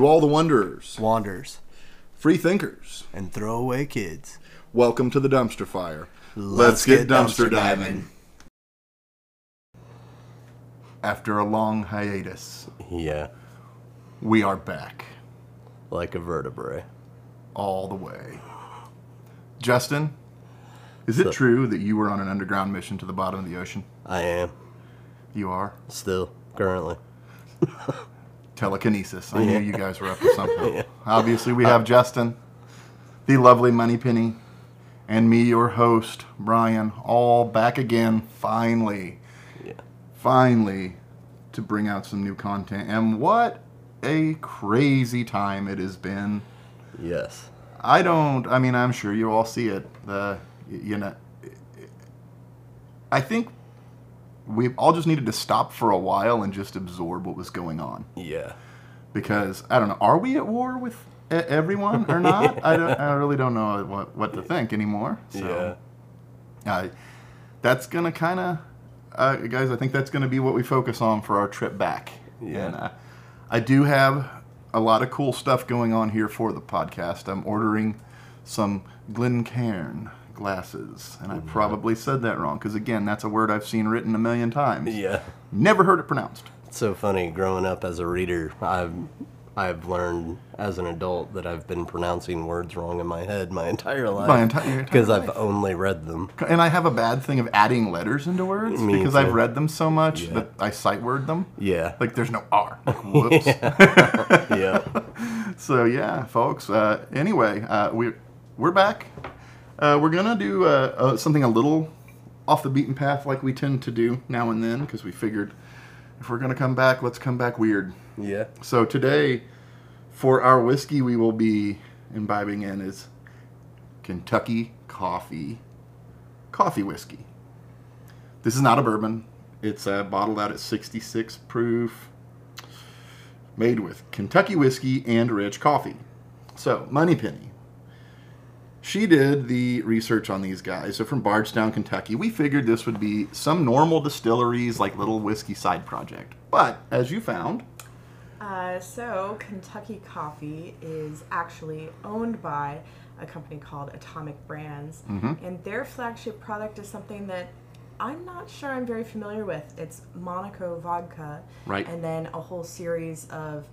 To all the wanderers, Wanders, free thinkers, and throwaway kids. welcome to the dumpster fire. Let's get dumpster diving. After a long hiatus, Yeah, we are back like a vertebrae. all the way. Justin, is it So- true that you were on an underground mission to the bottom of the ocean? I am You are? still currently. Telekinesis. I knew you guys were up to something. Obviously, we uh, have Justin, the lovely Moneypenny, and me, your host, Brian, all back again, finally. Yeah. Finally, to bring out some new content. And what a crazy time it has been. Yes. I don't, I mean, I'm sure you all see it. Uh, the, you know, I think we all just needed to stop for a while and just absorb what was going on Yeah. because I don't know. Are we at war with everyone or not? I don't. I really don't know what what to think anymore. So, uh, that's gonna kind of, uh, guys. I think that's gonna be what we focus on for our trip back. Yeah. And, uh, I do have a lot of cool stuff going on here for the podcast. I'm ordering some Glencairn glasses, and I probably said that wrong because again, that's a word I've seen written a million times. Yeah. Never heard it pronounced. It's so funny. Growing up as a reader, I've I've learned as an adult that I've been pronouncing words wrong in my head my entire life. My entire- because I've only read them. And I have a bad thing of adding letters into words Me because too. I've read them so much Yeah. that I sight word them. Yeah. Like there's no R. Like, whoops. yeah. so yeah, folks. Uh, anyway, uh, we we're back. Uh, we're gonna do uh, uh, something a little off the beaten path, like we tend to do now and then, because we figured if we're gonna come back, let's come back weird. Yeah. So today, for our whiskey, we will be imbibing in is Kentucky coffee, coffee whiskey. This is not a bourbon. It's uh, bottled out at 66 proof, made with Kentucky whiskey and rich coffee. So, Moneypenny. She did the research on these guys. So, from Bardstown, Kentucky, we figured this would be some normal distilleries, like little whiskey side project. But, as you found, Uh, so, Kentucky Coffee is actually owned by a company called Atomic Brands, Mm-hmm. and their flagship product is something that I'm not sure I'm very familiar with. It's Monaco vodka, Right. and then a whole series of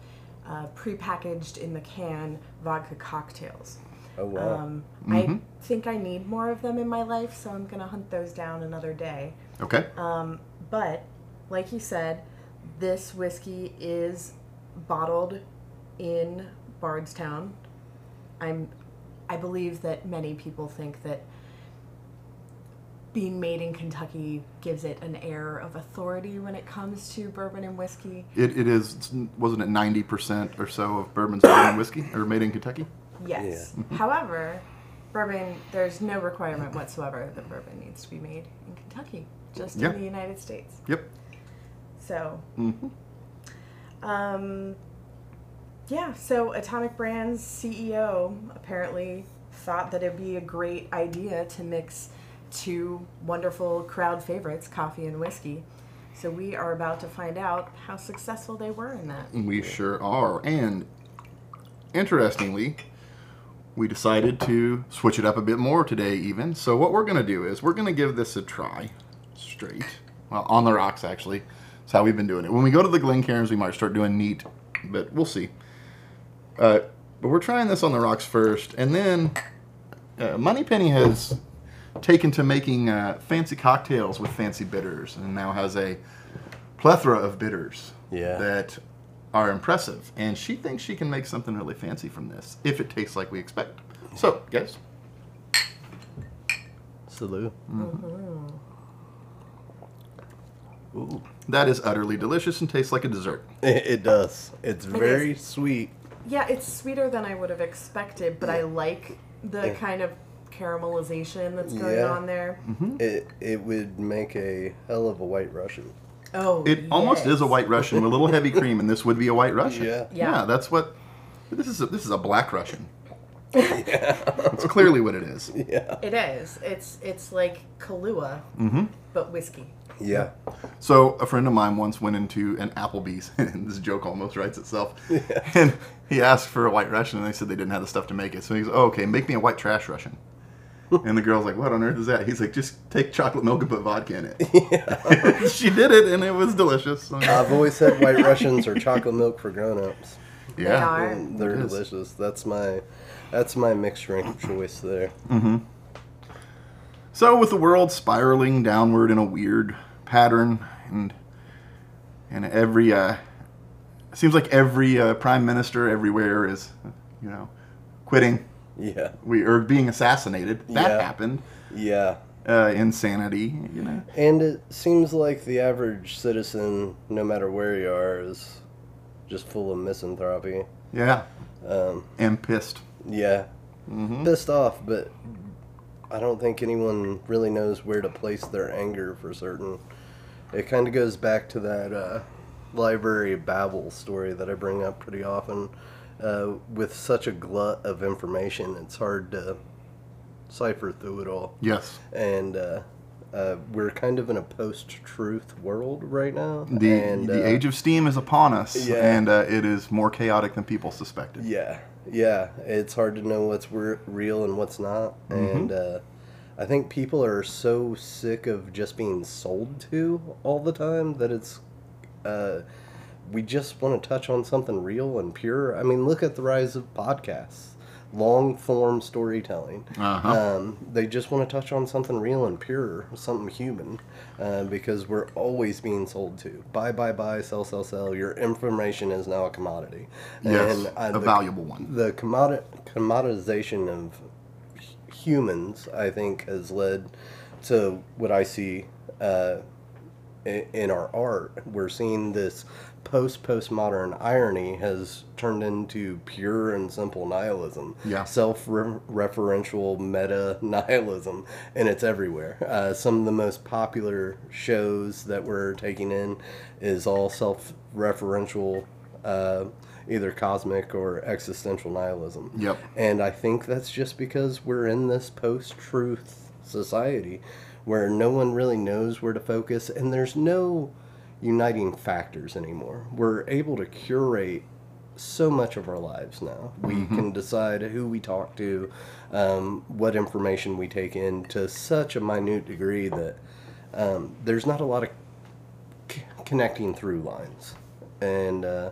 uh, prepackaged in the can vodka cocktails. Oh wow. Um, Mm-hmm. I think I need more of them in my life, so I'm gonna hunt those down another day. okay, Um, but like you said, this whiskey is bottled in Bardstown. I'm I believe that many people think that being made in Kentucky gives it an air of authority when it comes to bourbon and whiskey. It, it is, wasn't it 90% or so of bourbon's in whiskey or made in Kentucky? Yes. However, bourbon there's no requirement whatsoever that bourbon needs to be made in Kentucky, just Yeah. in the United States. Yep. So, Mhm. um, yeah, so Atomic Brands CEO apparently thought that it'd be a great idea to mix two wonderful crowd favorites, coffee and whiskey. So, we are about to find out how successful they were in that. We sure are. And interestingly, we decided to switch it up a bit more today, even. So, what we're going to do is we're going to give this a try straight. Well, on the rocks, actually. That's how we've been doing it. When we go to the Glencairns, we might start doing neat, but we'll see. Uh, but we're trying this on the rocks first. And then uh, Moneypenny has taken to making uh, fancy cocktails with fancy bitters and now has a plethora of bitters Yeah. that are impressive. And she thinks she can make something really fancy from this if it tastes like we expect. So, guys, Salute. Mm-hmm. Ooh. that is utterly delicious and tastes like a dessert. It, it does. It's very is. sweet. Yeah, it's sweeter than I would have expected, but I like the Yeah. kind of caramelization that's going Yeah. on there. Mm-hmm. It it would make a hell of a white Russian. Oh, It almost is a white Russian with a little heavy cream, and this would be a white Russian. Yeah. Yeah. that's what. This is a, this is a black Russian. It's clearly what it is. Yeah. It is. It's it's like Kahlua, Mm-hmm. but whiskey. Yeah. So a friend of mine once went into an Applebee's, and this joke almost writes itself. Yeah. And he asked for a white Russian, and they said they didn't have the stuff to make it. So he's, oh, okay, make me a white trash Russian. And the girl's like, what on earth is that? He's like, just take chocolate milk and put vodka in it. she did it, and it was delicious. I've always said white Russians are chocolate milk for grown-ups. yeah, are. And they're It is. delicious. That's my that's my mixed drink choice there. So with the world spiraling downward in a weird pattern, and and every uh, it seems like every uh, prime minister everywhere is, you know, quitting. Yeah. We are being assassinated. That Yeah. happened. Yeah. Uh, insanity. You know. And it seems like the average citizen, no matter where you are, is just full of misanthropy. Yeah. Um, And pissed. yeah. Mm-hmm. Pissed off, but I don't think anyone really knows where to place their anger for certain. It kind of goes back to that uh, library Babel story that I bring up pretty often. Uh, with such a glut of information, it's hard to cipher through it all. Yes. And uh, uh, we're kind of in a post-truth world right now. The and, the uh, age of steam is upon us, Yeah. and uh, it is more chaotic than people suspected. Yeah, yeah. It's hard to know what's re- real and what's not. And uh, I think people are so sick of just being sold to all the time that it's. Uh, we just want to touch on something real and pure. I mean, look at the rise of podcasts, long form storytelling. Uh-huh. Um, they just want to touch on something real and pure, something human, uh, because we're always being sold to. Buy, buy, buy, sell, sell, sell. Your information is now a commodity. Yes, uh, a the- valuable one. The commodi- commoditization of h- humans, I think, has led to what I see uh, in our art. We're seeing this post postmodern irony has turned into pure and simple nihilism. Yeah. Self referential meta nihilism, and it's everywhere. Uh, some of the most popular shows that we're taking in is all self referential. Uh, either cosmic or existential nihilism. Yep. And I think that's just because we're in this post truth society where no one really knows where to focus and there's no uniting factors anymore. We're able to curate so much of our lives now. We can decide who we talk to, um, what information we take in to such a minute degree that um, there's not a lot of c- connecting through lines. And uh,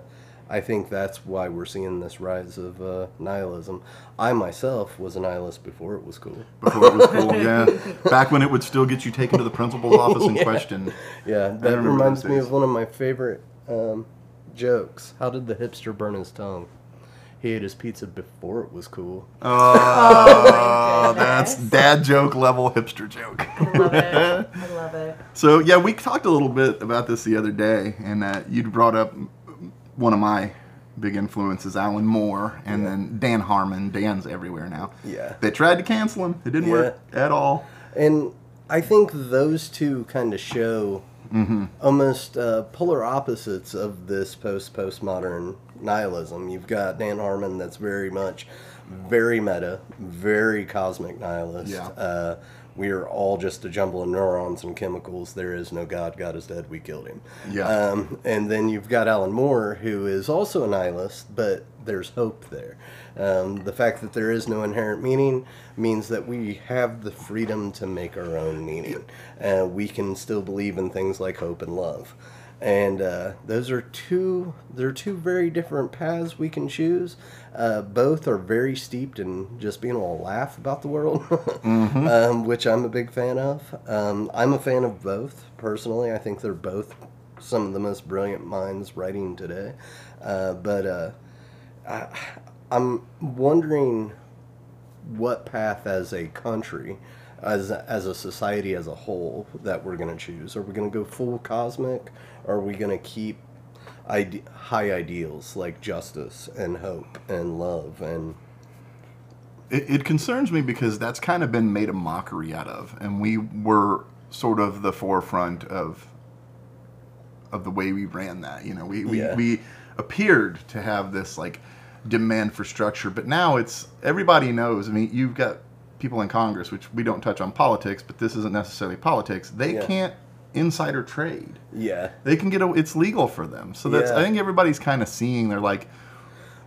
I think that's why we're seeing this rise of uh, nihilism. I myself was a nihilist before it was cool. Before it was cool, yeah. Back when it would still get you taken to the principal's office and questioned. Yeah, that reminds me of one of my favorite um, jokes. How did the hipster burn his tongue? He ate his pizza before it was cool. Oh, that's dad joke level hipster joke. I love it. I love it. So yeah, we talked a little bit about this the other day, and uh, you'd brought up one of my big influences, Alan Moore, and then Dan Harmon. Dan's everywhere now. Yeah. They tried to cancel him. It didn't work at all. And I think those two kind of show almost uh, polar opposites of this post postmodern nihilism. You've got Dan Harmon, that's very much very meta, very cosmic nihilist. Yeah. Uh, we are all just a jumble of neurons and chemicals. There is no God. God is dead. We killed him. Yeah. Um, and then you've got Alan Moore, who is also a nihilist, but there's hope there. Um, the fact that there is no inherent meaning means that we have the freedom to make our own meaning. Uh, we can still believe in things like hope and love. And uh, those are two. They're two very different paths we can choose. Uh, both are very steeped in just being able to laugh about the world, um, which I'm a big fan of. Um, I'm a fan of both personally. I think they're both some of the most brilliant minds writing today. Uh, but uh, I, I'm wondering what path as a country, as as a society as a whole, that we're going to choose. Are we going to go full cosmic? Or are we going to keep ide- high ideals like justice and hope and love and It, it concerns me because that's kind of been made a mockery out of, and we were sort of the forefront of of the way we ran that. You know, we we, Yeah. we appeared to have this like demand for structure, but now it's everybody knows. I mean, you've got people in Congress, which we don't touch on politics, but this isn't necessarily politics. They Yeah. can't insider trade. Yeah. They can get a, it's legal for them. So that's Yeah. I think everybody's kind of seeing. They're like,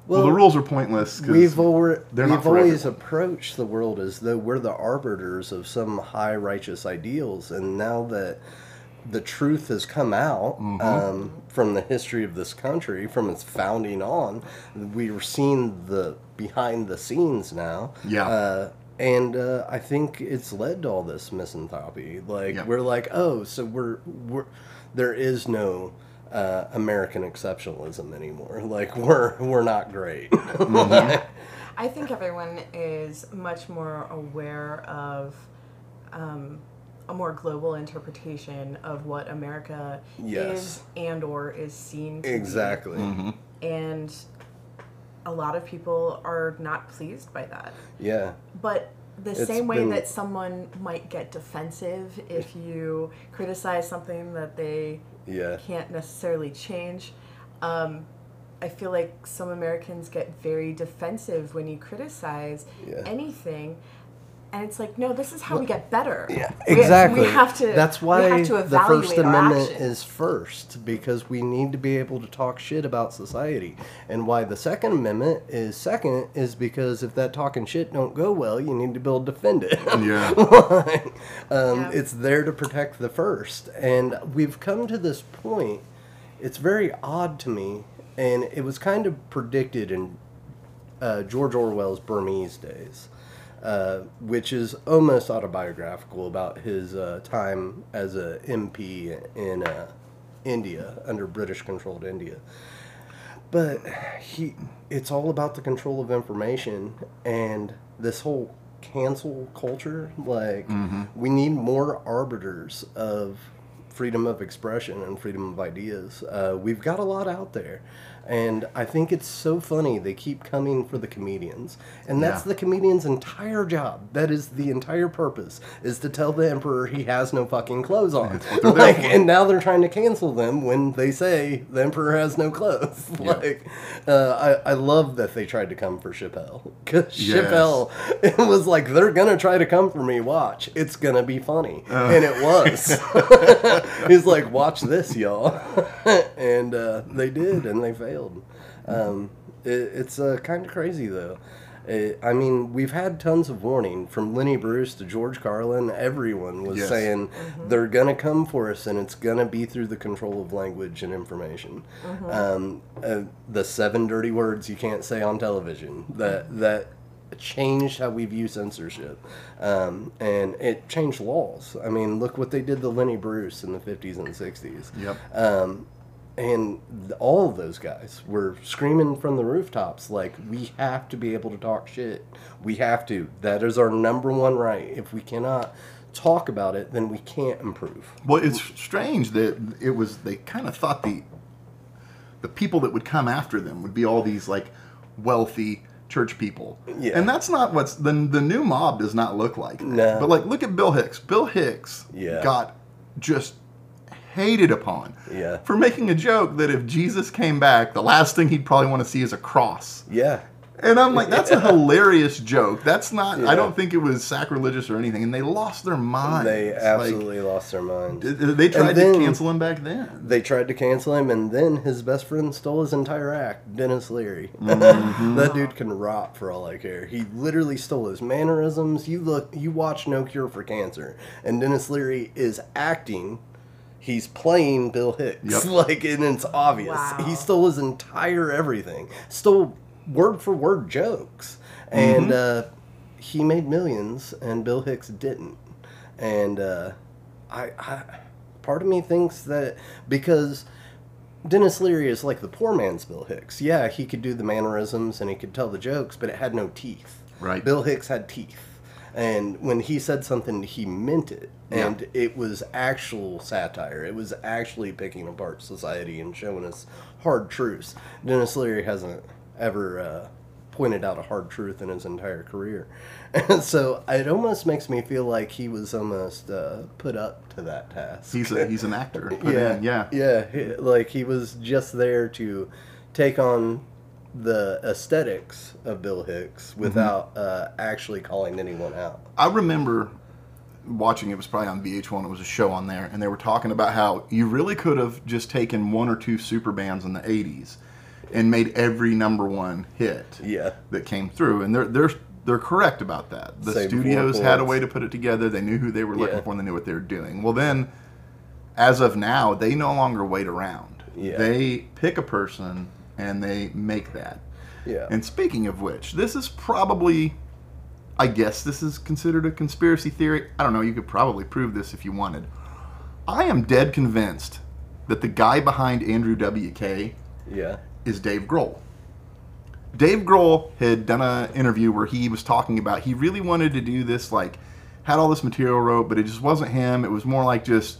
well, the rules are pointless. We've, they're we've always approached the world as though we're the arbiters of some high righteous ideals, and now that the truth has come out Mm-hmm. um, from the history of this country, from its founding on, we're seeing the behind the scenes now. Yeah. Uh, and uh, I think it's led to all this misanthropy. Like Yeah. we're like, oh, so we're we're there is no uh, American exceptionalism anymore. Like we're we're not great. I think everyone is much more aware of um, a more global interpretation of what America Yes. is and or is seen to be. exactly. Mm-hmm. And a lot of people are not pleased by that. Yeah. But the It's same way been- that someone might get defensive if you criticize something that they Yeah. can't necessarily change. Um, I feel like some Americans get very defensive when you criticize Yeah. anything. And it's like, no, this is how we get better. Yeah, exactly. We, have to. That's we why have to the First Amendment actions. is first because we need to be able to talk shit about society, and why the Second Amendment is second is because if that talking shit don't go well, you need to build able to defend it. Yeah. um, Yeah. It's there to protect the first, and we've come to this point. It's very odd to me, and it was kind of predicted in uh, George Orwell's Burmese days, uh, which is almost autobiographical about his uh, time as a MP in uh, India under British-controlled India. But he, it's all about the control of information and this whole cancel culture. Like, we need more arbiters of freedom of expression and freedom of ideas. Uh, we've got a lot out there. And I think it's so funny they keep coming for the comedians. And that's Yeah. the comedian's entire job. That is the entire purpose, is to tell the emperor he has no fucking clothes on. what they're there Like, and now they're trying to cancel them when they say the emperor has no clothes. Yeah. like, uh, I, I love that they tried to come for Chappelle. Because Yes. Chappelle, it was like, they're going to try to come for me. Watch. It's going to be funny. Uh. And it was. He's like, watch this, y'all. and uh, they did, and they failed. Um, it, it's uh, kind of crazy, though. It, I mean, we've had tons of warning from Lenny Bruce to George Carlin. Everyone was Yes. saying they're gonna come for us, and it's gonna be through the control of language and information. Um, uh, the seven dirty words you can't say on television that that changed how we view censorship, um, and it changed laws. I mean, look what they did to Lenny Bruce in the fifties and sixties. Yep. Um, and all of those guys were screaming from the rooftops like we have to be able to talk shit we have to that is our number one right if we cannot talk about it then we can't improve Well, it's strange that it was. They kind of thought the the people that would come after them would be all these like wealthy church people. Yeah. And that's not what's the the new mob does not look like. No. But like, look at Bill Hicks. Bill Hicks Yeah. got just hated upon Yeah. for making a joke that if Jesus came back, the last thing he'd probably want to see is a cross. yeah And I'm like, that's a hilarious joke. That's not. Yeah. I don't think it was sacrilegious or anything. And they lost their minds. they Like, absolutely lost their minds they tried to cancel him back then. they tried to cancel him and then his best friend stole his entire act denis leary Mm-hmm. that dude can rot for all i care he literally stole his mannerisms you look you watch no cure for cancer and denis leary is acting he's playing bill hicks Yep. like and it's obvious Wow. he stole his entire everything stole word for word jokes and uh, he made millions and bill hicks didn't and uh, I, I part of me thinks that because Denis Leary is like the poor man's Bill Hicks. Yeah, he could do the mannerisms and he could tell the jokes, but it had no teeth. Right. Bill Hicks had teeth. And when he said something, he meant it. And it was actual satire. It was actually picking apart society and showing us hard truths. Denis Leary hasn't ever uh, pointed out a hard truth in his entire career. And so it almost makes me feel like he was almost uh, put up to that task. He's a, he's an actor. Yeah, in, yeah. yeah. he- Like he was just there to take on the aesthetics of Bill Hicks Mm-hmm. without uh, actually calling anyone out. I remember watching it was probably on VH1. It was a show on there, and they were talking about how you really could have just taken one or two super bands in the '80s and made every number one hit Yeah. that came through, and they're they're they're correct about that. The Save studios had a way to put it together. They knew who they were looking Yeah. for, and they knew what they were doing. Well, then, as of now, they no longer wait around. Yeah. They pick a person and they make that. Yeah. And speaking of which, this is probably, I guess this is considered a conspiracy theory. I don't know. You could probably prove this if you wanted. I am dead convinced that the guy behind Andrew WK yeah. is Dave Grohl. Dave Grohl had done an interview where he was talking about he really wanted to do this, like, had all this material wrote, but it just wasn't him. It was more like just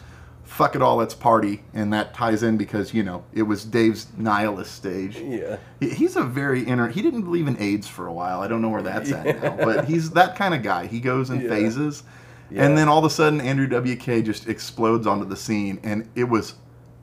fuck it all, let's party, and that ties in because you know it was Dave's nihilist stage. Yeah. He- He's a very inner. He didn't believe in AIDS for a while. I don't know where that's at now, but he's that kind of guy. He goes in Yeah. phases, Yeah. and then all of a sudden, Andrew WK just explodes onto the scene, and it was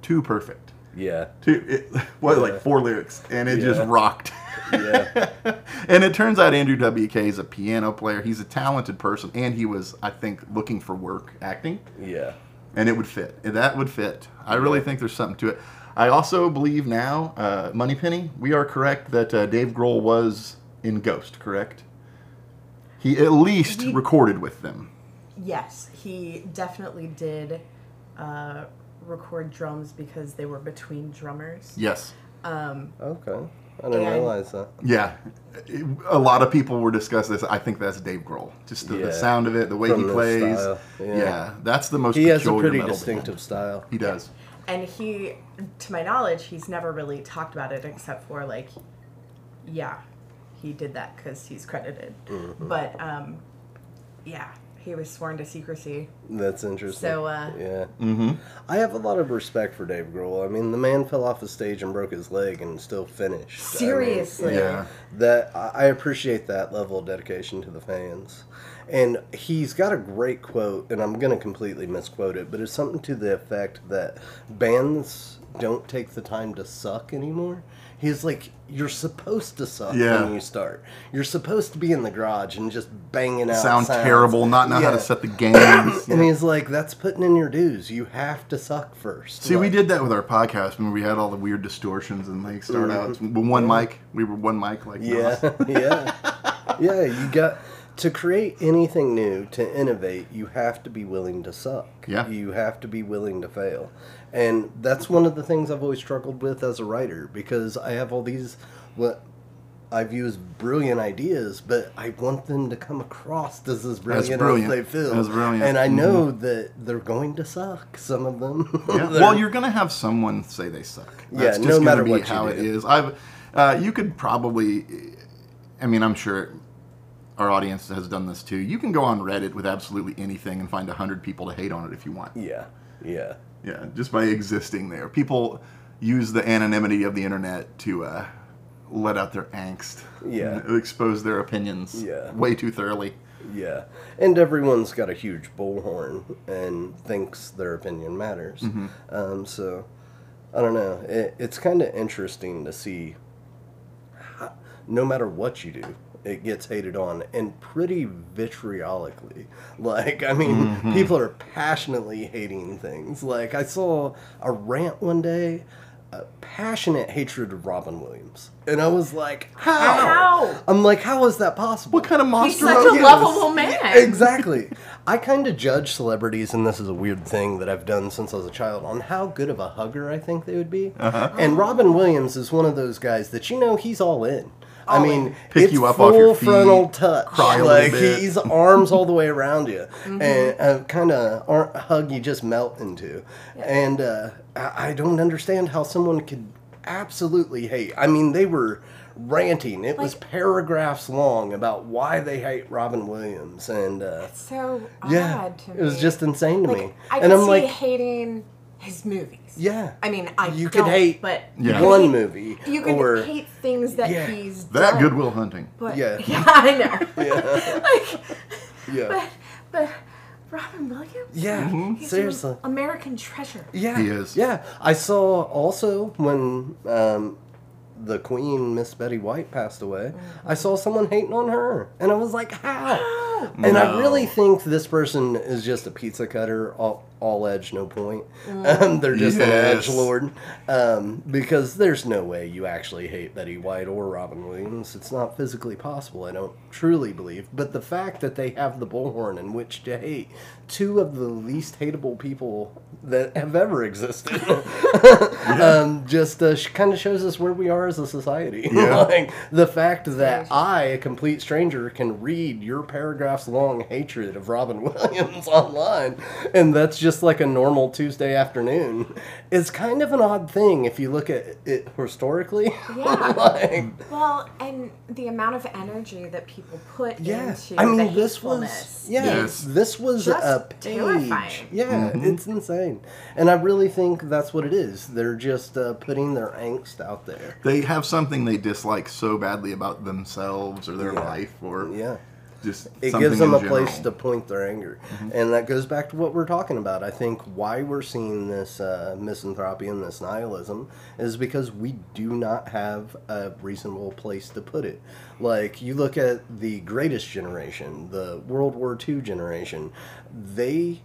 too perfect. Yeah. Two, it, what Yeah. like four lyrics, and it Yeah. just rocked. Yeah. and it turns out Andrew WK is a piano player. He's a talented person, and he was, I think, looking for work acting, Yeah. And it would fit. That would fit. I really think there's something to it. I also believe now, uh, Moneypenny, we are correct that uh, Dave Grohl was in Ghost, correct? He at least He- recorded with them. Yes, he definitely did uh, record drums because they were between drummers. Yes. Um, Okay. I didn't And- realize that. Yeah, a lot of people were discussing this. I think that's Dave Grohl. Just the, the sound of it, the way From he plays. style, Yeah. yeah. that's the most. He has a pretty metal band. distinctive style. He does. And he, to my knowledge, he's never really talked about it except for like, yeah, he did that because he's credited. Mm-hmm. But um, yeah, he was sworn to secrecy. That's interesting. So, uh, yeah. Mm-hmm. I have a lot of respect for Dave Grohl. I mean, the man fell off the stage and broke his leg and still finished. I mean, Seriously. Yeah. that I I appreciate that level of dedication to the fans. And he's got a great quote, and I'm going to completely misquote it, but it's something to the effect that bands don't take the time to suck anymore. He's like, you're supposed to suck Yeah. when you start. You're supposed to be in the garage and just banging out. Sound sounds. terrible. Not know how to set the games. And he's like, that's putting in your dues. You have to suck first. See, we did that with our podcast when we had all the weird distortions and like start mm-hmm. out with one mic. We were one mic like Yeah, yeah, yeah. You got to create anything new, to innovate. You have to be willing to suck. Yeah. you have to be willing to fail, and that's one of the things I've always struggled with as a writer because I have all these what I view as brilliant ideas, but I want them to come across as as brilliant as, brilliant. they feel. As brilliant. and I know that they're going to suck. Some of them. Yeah. Well, you're gonna have someone say they suck. Yeah, That's no just gonna matter be what how it is. I've, uh, you could probably, I mean, I'm sure our audience has done this too. You can go on Reddit with absolutely anything and find a hundred people to hate on it if you want. yeah, yeah. Yeah, just by existing there, people use the anonymity of the internet to uh, let out their angst. Yeah. expose their opinions. Yeah. way too thoroughly. Yeah, and everyone's got a huge bullhorn and thinks their opinion matters. Mm-hmm. Um, so I don't know. It, it's kind of interesting to see. How, no matter what you do, it gets hated on, and pretty vitriolically. Like I mean, Mm-hmm. people are passionately hating things. Like I saw a rant one day. A passionate hatred of Robin Williams, and I was like, "How? How? I'm like, how is that possible? What kind of monster?" He's such a this? lovable man. exactly. I kind of judge celebrities, and this is a weird thing that I've done since I was a child, on how good of a hugger I think they would be. Uh-huh. And Robin Williams is one of those guys that you know he's all in. I mean, in. Pick it's you up full off your feet, frontal touch. cry a like bit. he's arms all the way around you, Mm-hmm. and uh, kind of hug you just melt into. And uh, I I don't understand how someone could absolutely hate. I mean, they were ranting. It was paragraphs long about why they hate Robin Williams, and uh, So yeah, to me. it was just insane to like me. I and I'm see like, hating his movies. Yeah, I mean, I You don't, could hate but Yeah. one hate- movie You can or hate things that Yeah. he's That done, Good Will Hunting. But, Yeah. yeah, I know. yeah, like, yeah, but but Robin Williams. yeah. He's Seriously, an American treasure. yeah, He is. Yeah, I saw also when um, the Queen Miss Betty White passed away. I saw someone hating on her, and I was like, how? No. And I really think this person is just a pizza cutter, all, all edge, no point. Um, they're just an edge lord. Um, because there's no way you actually hate Betty White or Robin Williams. It's not physically possible, I don't truly believe. But the fact that they have the bullhorn in which to hate two of the least hateable people that have ever existed um, just uh, kind of shows us where we are as a society. Yeah. like the fact that I, a complete stranger, can read your paragraphs long hatred of Robin Williams online, and that's just like a normal Tuesday afternoon, is kind of an odd thing if you look at it historically. Yeah. like, Well, and the amount of energy that people put yeah, into I mean, the this was yeah, Yes. this was Just a page. terrifying. Yeah, it's insane, and I really think that's what it is. They're just uh, putting their angst out there. They have something they dislike so badly about themselves or their Yeah. life or Yeah. Just it gives them in a place to point their anger and that goes back to what we're talking about i think why we're seeing this uh, misanthropy and this nihilism is because we do not have a reasonable place to put it like you look at the greatest generation the world war ii generation they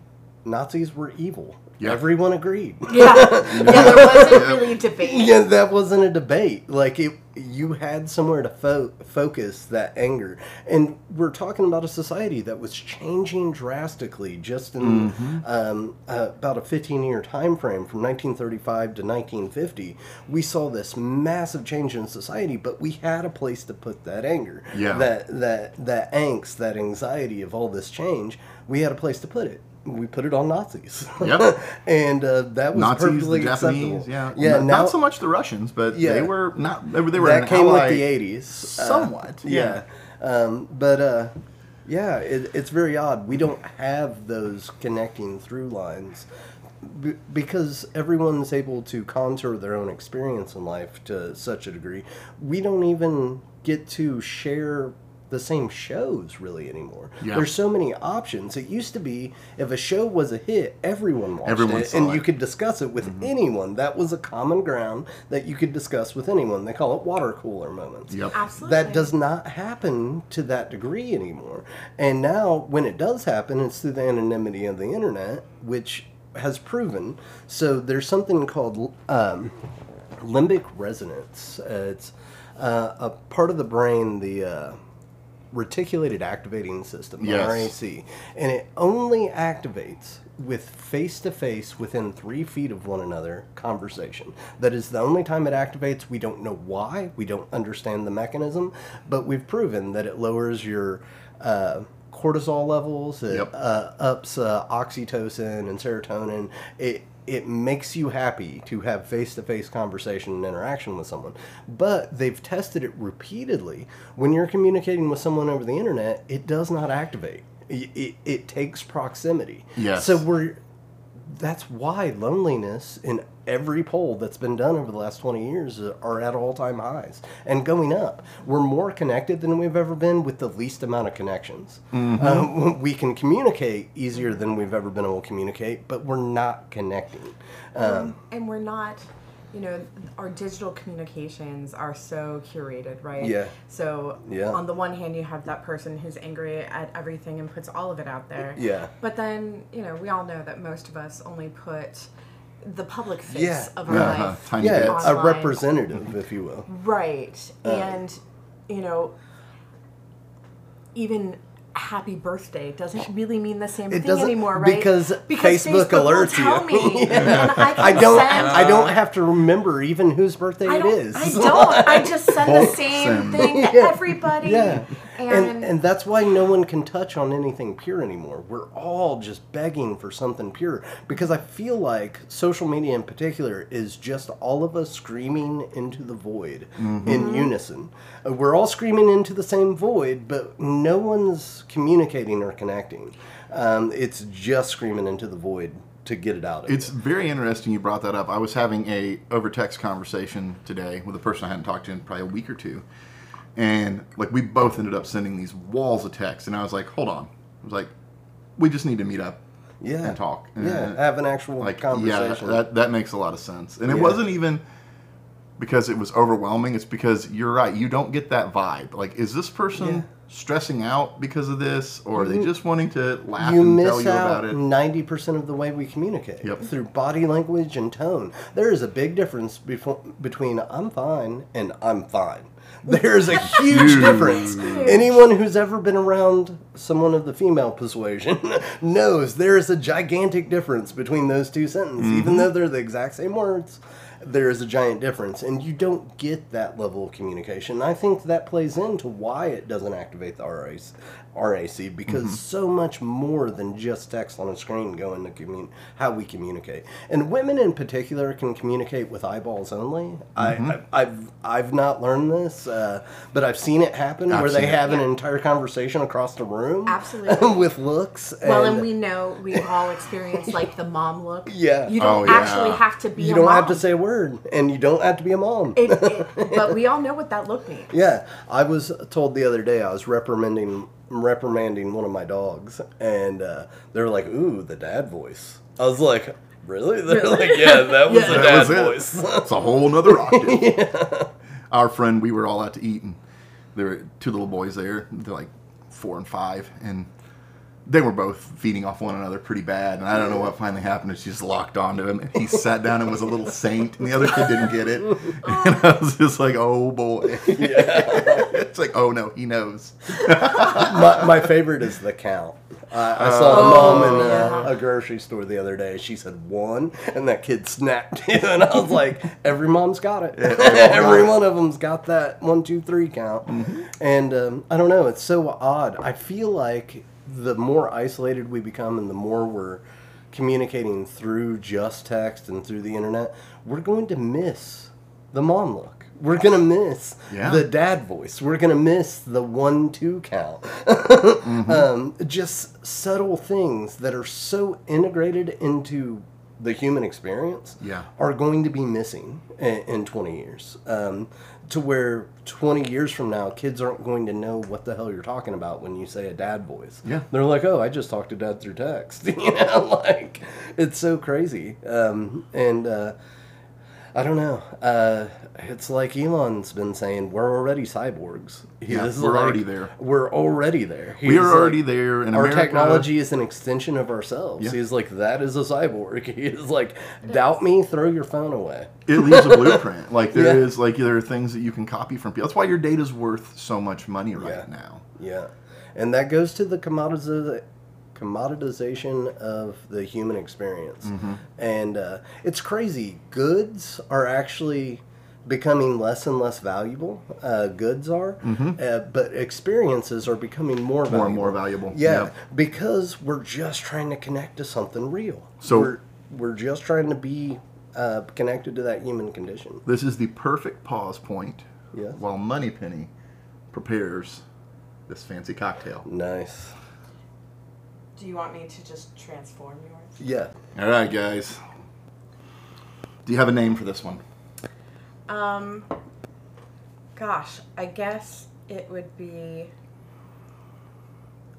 nazis were evil Yeah. everyone agreed Yeah. yeah, there wasn't really debate. yeah, that wasn't a debate. Like it, you had somewhere to fo- focus that anger, and we're talking about a society that was changing drastically just in um, uh, about a 15-year time frame from 1935 to 1950. We saw this massive change in society, but we had a place to put that anger, Yeah. that that that angst, that anxiety of all this change. We had a place to put it. We put it on Nazis. Yep. and uh, that was Nazis, perfectly the Japanese, acceptable. yeah, yeah. Not, now, not so much the Russians, but Yeah. they were not. They were, that came with the '80s, uh, Somewhat, yeah. Um, but uh, yeah, it, it's very odd. We don't have those connecting through lines b- because everyone's able to contour their own experience in life to such a degree. We don't even get to share the same shows really anymore. Yeah. There's so many options. It used to be if a show was a hit, everyone watched Everyone it, saw and it. you could discuss it with anyone. That was a common ground that you could discuss with anyone. They call it water cooler moments. Yep. Absolutely. That does not happen to that degree anymore. And now, when it does happen, it's through the anonymity of the internet, which has proven. So there's something called um, limbic resonance. Uh, it's uh, a part of the brain, the uh, reticulated activating system, Yes. RAC, and it only activates with face to face within three feet of one another conversation. That is the only time it activates. We don't know why, we don't understand the mechanism, but we've proven that it lowers your uh, cortisol levels, it Yep. uh, ups uh, oxytocin and serotonin. It it makes you happy to have face-to-face conversation and interaction with someone. But they've tested it repeatedly. When you're communicating with someone over the internet, it does not activate. It, it, it takes proximity. Yes. So we're that's why loneliness in every poll that's been done over the last 20 years are at all-time highs and going up. We're more connected than we've ever been with the least amount of connections. Um, we can communicate easier than we've ever been able to communicate but we're not connecting. Um, and we're not you know our digital communications are so curated right Yeah. so Yeah. on the one hand you have that person who's angry at everything and puts all of it out there Yeah. but then you know we all know that most of us only put the public face Yeah. of our Uh-huh. life Tiny yeah bits. a representative if you will right Uh. and you know even happy birthday doesn't really mean the same It thing anymore right because Facebook will alerts tell you. me and I, I don't. send- I don't have to remember even whose birthday I it don't, is. I don't. I just send the Bulk same send. thing to Yeah. everybody. Yeah. And, And, and that's why no one can touch on anything pure anymore. We're all just begging for something pure because I feel like social media in particular is just all of us screaming into the void in unison. Uh, We're all screaming into the same void, but no one's communicating or connecting. Um, it's just screaming into the void to get it out. Of It's you. very interesting you brought that up. I was having a over text conversation today with a person I hadn't talked to in probably a week or two, and like we both ended up sending these walls of text, and I was like, "Hold on," I was like, "We just need to meet up yeah. and talk." Yeah, And, have an actual like conversation. yeah, that that makes a lot of sense, and it Yeah. wasn't even because it was overwhelming. It's because you're right. You don't get that vibe. Like, is this person Yeah. stressing out because of this, or are they just wanting to laugh you and miss tell you out about it? ninety percent of the way we communicate Yep. through body language and tone. There is a big difference befo- between "I'm fine" and "I'm fine." There's a huge Huge. difference. Anyone who's ever been around someone of the female persuasion knows there is a gigantic difference between those two sentences. Mm-hmm. Even though they're the exact same words, there is a giant difference, and you don't get that level of communication. I think that plays into why it doesn't activate the RAC, RAC because Mm-hmm. so much more than just text on a screen go into commun- how we communicate. And women in particular can communicate with eyeballs only. Mm-hmm. I, I, I've I've not learned this, uh, but I've seen it happen I've where they seen it. have an entire conversation across the room, Absolutely. with looks. Well, and we know we've all experienced like the mom look. Yeah. You don't Oh, yeah. actually have to be you a don't mom. have to say a word, and you don't have to be a mom. It, it, but we all know what that look means. Yeah, I was told the other day I was reprimanding reprimanding one of my dogs, and uh, they're like, "Ooh, the dad voice." I was like, "Really?" They're like, "Yeah, that was Yeah. the That dad was it. voice." It's a whole nother octave. Our friend, we were all out to eat, and there were two little boys there. They're like four and five, and they were both feeding off one another pretty bad. And I don't know what finally happened. She just locked onto him, and he sat down and was a little saint, and the other kid didn't get it. And I was just like, "Oh boy!" It's like, "Oh no, he knows." my, my favorite is the count. Uh, I saw a Oh, mom in a, yeah. a grocery store the other day. She said one, and that kid snapped too. And I was like, every mom's got it. every one of them's got that one, two, three count. And um, I don't know. It's so odd. I feel like the more isolated we become, and the more we're communicating through just text and through the internet, we're going to miss the mom look. We're gonna miss Yeah. the dad voice. We're gonna miss the one two count. um, just subtle things that are so integrated into the human experience Yeah. are going to be missing in, in 20 years. Um, to where 20 years from now, kids aren't going to know what the hell you're talking about when you say a dad voice. Yeah. They're like, oh, I just talked to dad through text. you know, like, it's so crazy. Um, and, uh, I don't know. Uh, it's like Elon's been saying, we're already cyborgs. He Yeah, we're like, already there. We're already there. We He's are like, already there in Our America. technology is an extension of ourselves. Yeah. He's like, that is a cyborg. He's like, doubt me, throw your phone away. it leaves a blueprint. Like there is, Yeah. like there are things that you can copy from people. That's why your data's worth so much money right Yeah. now. Yeah. And that goes to the commoditiz- commoditization of the human experience. Mm-hmm. And uh, it's crazy. Goods are actually becoming less and less valuable. Uh, goods are. Uh, but experiences are becoming more valuable. Mm-hmm. More and more valuable. Yeah, Yep. because we're just trying to connect to something real. So- we're, we're just trying to be uh, connected to that human condition. This is the perfect pause point Yes. while Moneypenny prepares this fancy cocktail. Nice. Do you want me to just transform yours? Yeah. All right, guys. Do you have a name for this one? Um, gosh, I guess it would be.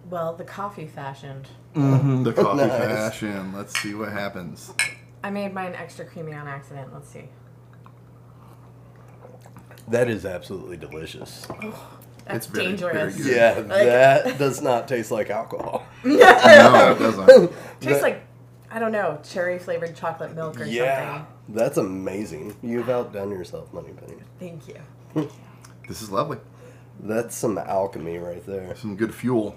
Well, the coffee fashioned. Mm-hmm. The coffee Nice. fashion. Let's see what happens. I made mine extra creamy on accident. Let's see. That is absolutely delicious. That's It's very, dangerous. very good. Yeah, Like- that does not taste like alcohol. no, it doesn't. Tastes That- like I don't know, cherry flavored chocolate milk or something. Yeah, that's amazing. You've outdone yourself, Moneypenny. something. Thank you. This is lovely. That's some alchemy right there. Some good fuel.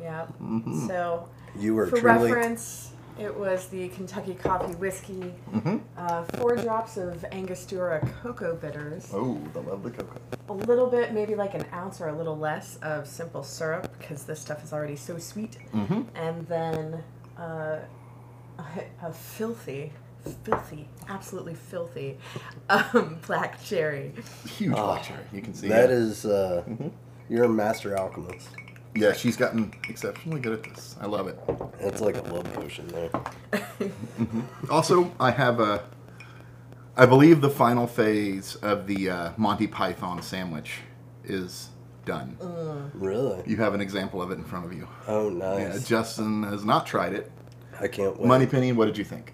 Yeah. Mm-hmm. So You were For truly. reference, it was the Kentucky Coffee Whiskey, Mm-hmm. uh, four drops of Angostura cocoa bitters, Oh, the lovely cocoa. a little bit, maybe like an ounce or a little less of simple syrup because this stuff is already so sweet, Mm-hmm. and then uh, a, a filthy, filthy, absolutely filthy um, black cherry. Huge black cherry. You can see That it. is, uh, Mm-hmm. you're a master alchemist. Yeah, she's gotten exceptionally good at this. I love it. It's like a love potion there. Also, I have a. I believe the final phase of the uh, Monty Python sandwich is done. Really? You have an example of it in front of you. Oh, Yeah, nice. Justin has not tried it. I can't wait. Moneypenny, what did you think?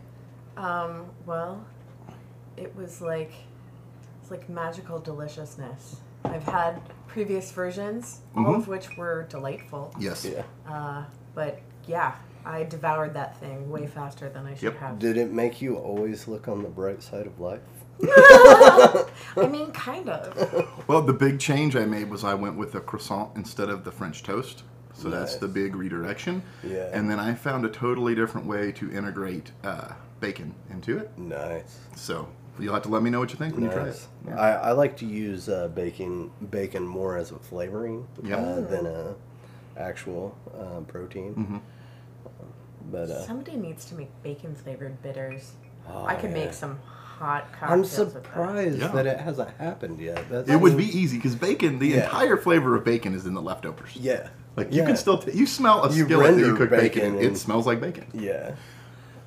Um, well, it was like it's like magical deliciousness. I've had previous versions, all of which were delightful. Yes. Yeah. Uh, but yeah, I devoured that thing way faster than I should Yep. have. Did it make you always look on the bright side of life? I mean, kind of. Well, the big change I made was I went with a croissant instead of the French toast. So that's Nice. the big redirection. Yeah. And then I found a totally different way to integrate uh, bacon into it. Nice. So you'll have to let me know what you think when you try it. Nice. I, I like to use uh, bacon bacon more as a flavoring Yeah. uh, than a actual uh, protein. Mm-hmm. But uh, Somebody needs to make bacon flavored bitters. Oh, I could yeah. make some hot I'm cocktails with that. surprised Yeah. that it hasn't happened yet. That's, It would be easy because bacon, the Yeah. entire flavor of bacon is in the leftovers. Yeah. Like you Yeah. can still t- you smell a You skillet that you cook bacon, bacon and it smells like bacon. Yeah.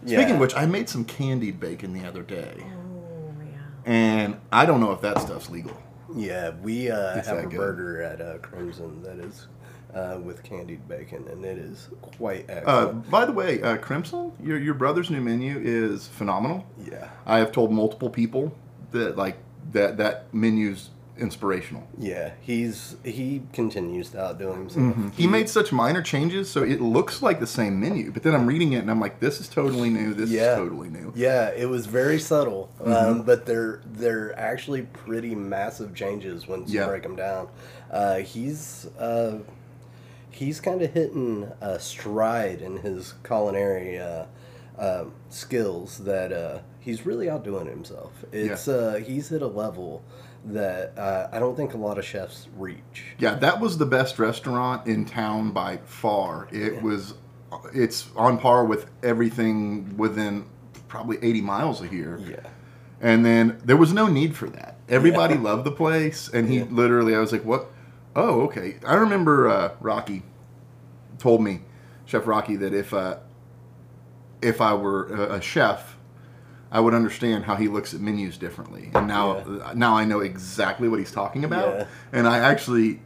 Speaking yeah. of which, I made some candied bacon the other day, Oh, yeah. and I don't know if that stuff's legal. Yeah, we uh, It's have a good. burger at uh, Crimson that is uh, with candied bacon, and it is quite Uh, excellent. by the way, uh, Crimson, your your brother's new menu is phenomenal. yeah, I have told multiple people that like that that menu's inspirational. yeah, he's he continues to outdo himself. He made such minor changes, so it looks like the same menu. But then I'm reading it and I'm like, this is totally new. This Yeah. is totally new. Yeah, it was very subtle, Mm-hmm. um, but they're they're actually pretty massive changes once you break them down. Uh, he's uh, he's kind of hitting a stride in his culinary uh, uh, skills that uh, he's really outdoing himself. It's uh, he's hit a level that uh, I don't think a lot of chefs reach. Yeah, that was the best restaurant in town by far. It was, it's on par with everything within probably 80 miles of here. Yeah. And then there was no need for that. Everybody Yeah. loved the place, and he Yeah. literally, I was like, "What? Oh, okay." I remember uh, Rocky told me, Chef Rocky, that if uh, if I were a, a chef, I would understand how he looks at menus differently. And now, Yeah. now I know exactly what he's talking about. Yeah. And I actually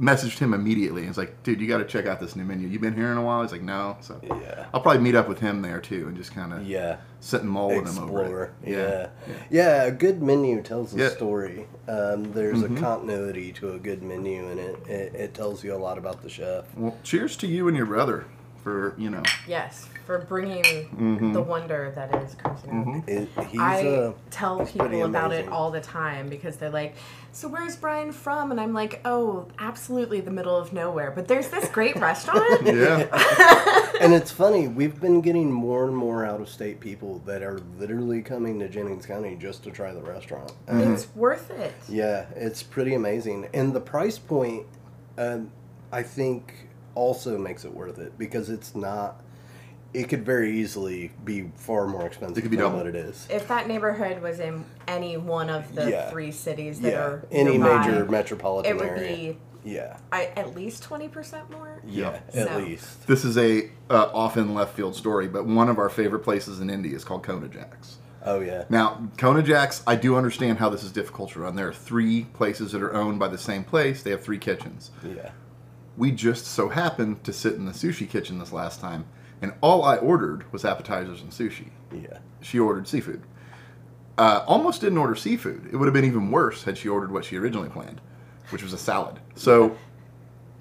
messaged him immediately. was like, "Dude, you got to check out this new menu. You've been here in a while?" He's like, "No." So Yeah. I'll probably meet up with him there too, and just kind of Yeah. sit and mull with him over it. Yeah. yeah, A good menu tells a Yeah. story. Um, there's Mhm. a continuity to a good menu, and it, it it tells you a lot about the chef. Well, cheers to you and your brother for you know. Yes, for bringing Mm-hmm. the wonder that is Crimson Oak. It, he's I uh, tell pretty people about it all the time because they're like, "So where's Brian from?" And I'm like, "Oh, absolutely the middle of nowhere." But there's this great restaurant. Yeah, and it's funny. We've been getting more and more out of state people that are literally coming to Jennings County just to try the restaurant. Mm-hmm. It's worth it. Yeah, it's pretty amazing, and the price point, um, I think, also makes it worth it because it's not. It could very easily be far more expensive It could be than double. what it is. If that neighborhood was in any one of the Yeah. three cities that Yeah, are any nearby, major metropolitan it would area. be Yeah, I, at least twenty percent more. yeah, Yeah. at So- least. this is a uh, often left field story, but one of our favorite places in Indy is called Kona Jacks. Oh yeah, Now, Kona Jacks, I do understand how this is difficult to run. There are three places that are owned by the same place. They have three kitchens. yeah. We just so happened to sit in the sushi kitchen this last time, and all I ordered was appetizers and sushi. Yeah. She ordered seafood. Uh, almost didn't order seafood. It would have been even worse had she ordered what she originally planned, which was a salad. So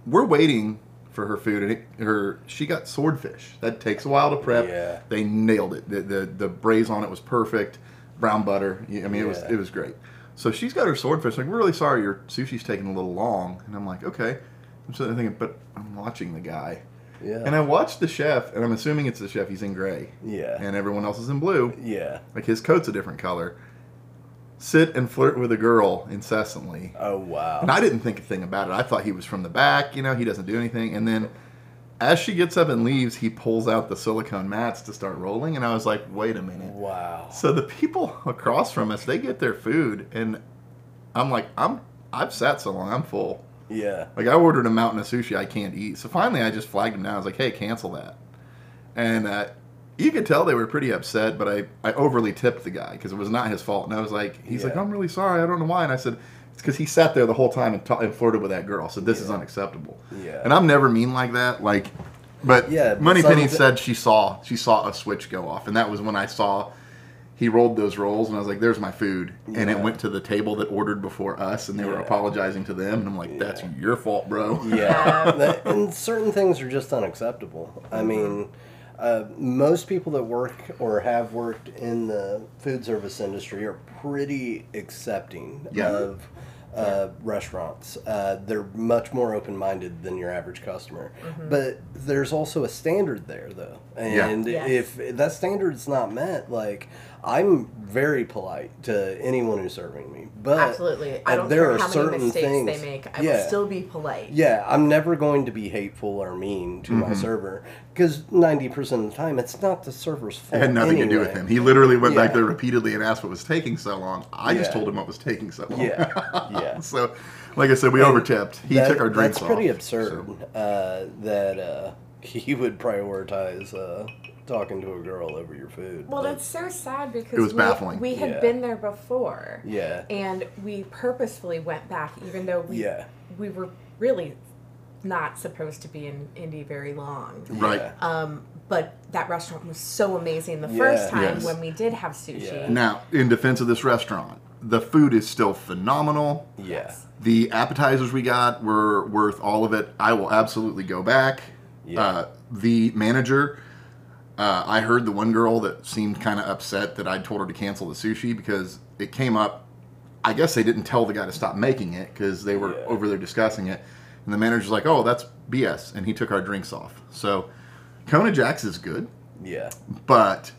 we're waiting for her food, and it, her she got swordfish. That takes a while to prep. Yeah. They nailed it. The, the the braise on it was perfect. Brown butter. I mean, it was it was great. So she's got her swordfish. Like, we're really sorry, your sushi's taking a little long. And I'm like, okay. I'm sitting there thinking, but I'm watching the guy. Yeah. And I watched the chef, and I'm assuming it's the chef. He's in gray, yeah. and everyone else is in blue. yeah. Like his coat's a different color. Sit and flirt with a girl incessantly. Oh wow. And I didn't think a thing about it. I thought he was from the back, you know, he doesn't do anything. And then as she gets up and leaves, he pulls out the silicone mats to start rolling. And I was like, wait a minute. wow. So the people across from us, they get their food. And I'm like, I'm, I've sat so long, I'm full. Yeah. Like I ordered a mountain of sushi I can't eat. So finally I just flagged him down. I was like, hey, cancel that. And uh, you could tell they were pretty upset, but I, I overly tipped the guy because it was not his fault. And I was like, he's like, I'm really sorry. I don't know why. And I said, it's because he sat there the whole time and, ta- and flirted with that girl. So this is unacceptable. Yeah. And I'm never mean like that. Like, but Yeah, but Money Penny said she saw she saw a switch go off, and that was when I saw he rolled those rolls, and I was like, "There's my food," and it went to the table that ordered before us, and they were apologizing to them, and I'm like, "That's your fault, bro." Yeah, that- and certain things are just unacceptable. I Mm-hmm. mean, uh, most people that work or have worked in the food service industry are pretty accepting Yeah. of uh, restaurants. Uh, they're much more open minded than your average customer. But there's also a standard there, though. Yeah. And Yes. if that standard's not met, like, I'm very polite to anyone who's serving me. But Absolutely. I uh, don't there care are how many certain mistakes things, they make. I yeah. will still be polite. Yeah, I'm never going to be hateful or mean to Mm-hmm. my server because 90% of the time it's not the server's fault. It had nothing to do with him. He literally went back there repeatedly and asked what was taking so long. I just told him what was taking so long. Yeah, yeah. so, like I said, we overtipped. He That- took our drinks That's pretty off, absurd so- uh, that uh, he would prioritize uh, talking to a girl over your food. Well, that's so sad because It was we, baffling. we had Yeah. been there before. Yeah. And we purposefully went back, even though we Yeah. we were really not supposed to be in Indy very long. Right. Yeah. Um, but that restaurant was so amazing the first time Yes. when we did have sushi. Yeah. Now, in defense of this restaurant, the food is still phenomenal. Yes. The appetizers we got were worth all of it. I will absolutely go back. Yeah. Uh, the manager, uh, I heard the one girl that seemed kind of upset that I told her to cancel the sushi because it came up. I guess they didn't tell the guy to stop making it because they were Yeah. over there discussing it. And the manager's like, oh, that's BS. And he took our drinks off. So Kona Jack's is good, Yeah. but.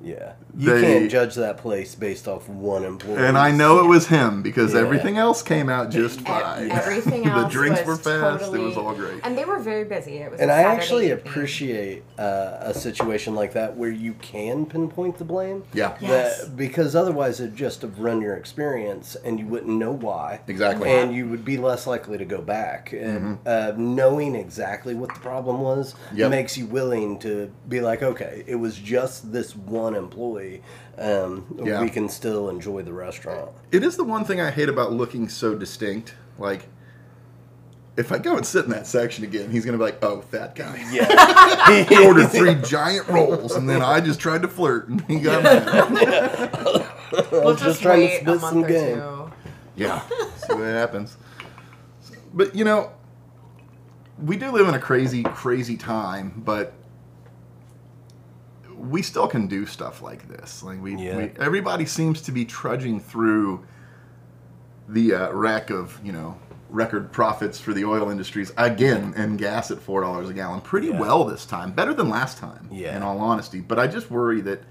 Yeah. You They- can't judge that place based off one employee. And I know it was him because Yeah. everything else came out just fine. Everything else. the drinks was were fast. Totally, It was all great. and they were very busy. It was And I Saturday actually evening. appreciate uh, a situation like that where you can pinpoint the blame. Yeah. Yes. That, because otherwise it'd just have run your experience and you wouldn't know why. Exactly. And you would be less likely to go back. And uh, knowing exactly what the problem was Mm-hmm. Yep. makes you willing to be like, okay, it was just this one employee. Um, Yeah. We can still enjoy the restaurant. It is the one thing I hate about looking so distinct. Like, if I go and sit in that section again, he's gonna be like, "Oh, that guy." Yeah. He ordered three giant rolls, and then I just tried to flirt, and he got mad. We'll just just, trying to wait split some game. two. Yeah, see what happens. But you know, we do live in a crazy, crazy time, but we still can do stuff like this. Like we, Yeah. we everybody seems to be trudging through the uh, wreck of you know record profits for the oil industries again, and gas at four dollars a gallon, pretty Yeah. well this time, better than last time. Yeah. in all honesty, but I just worry that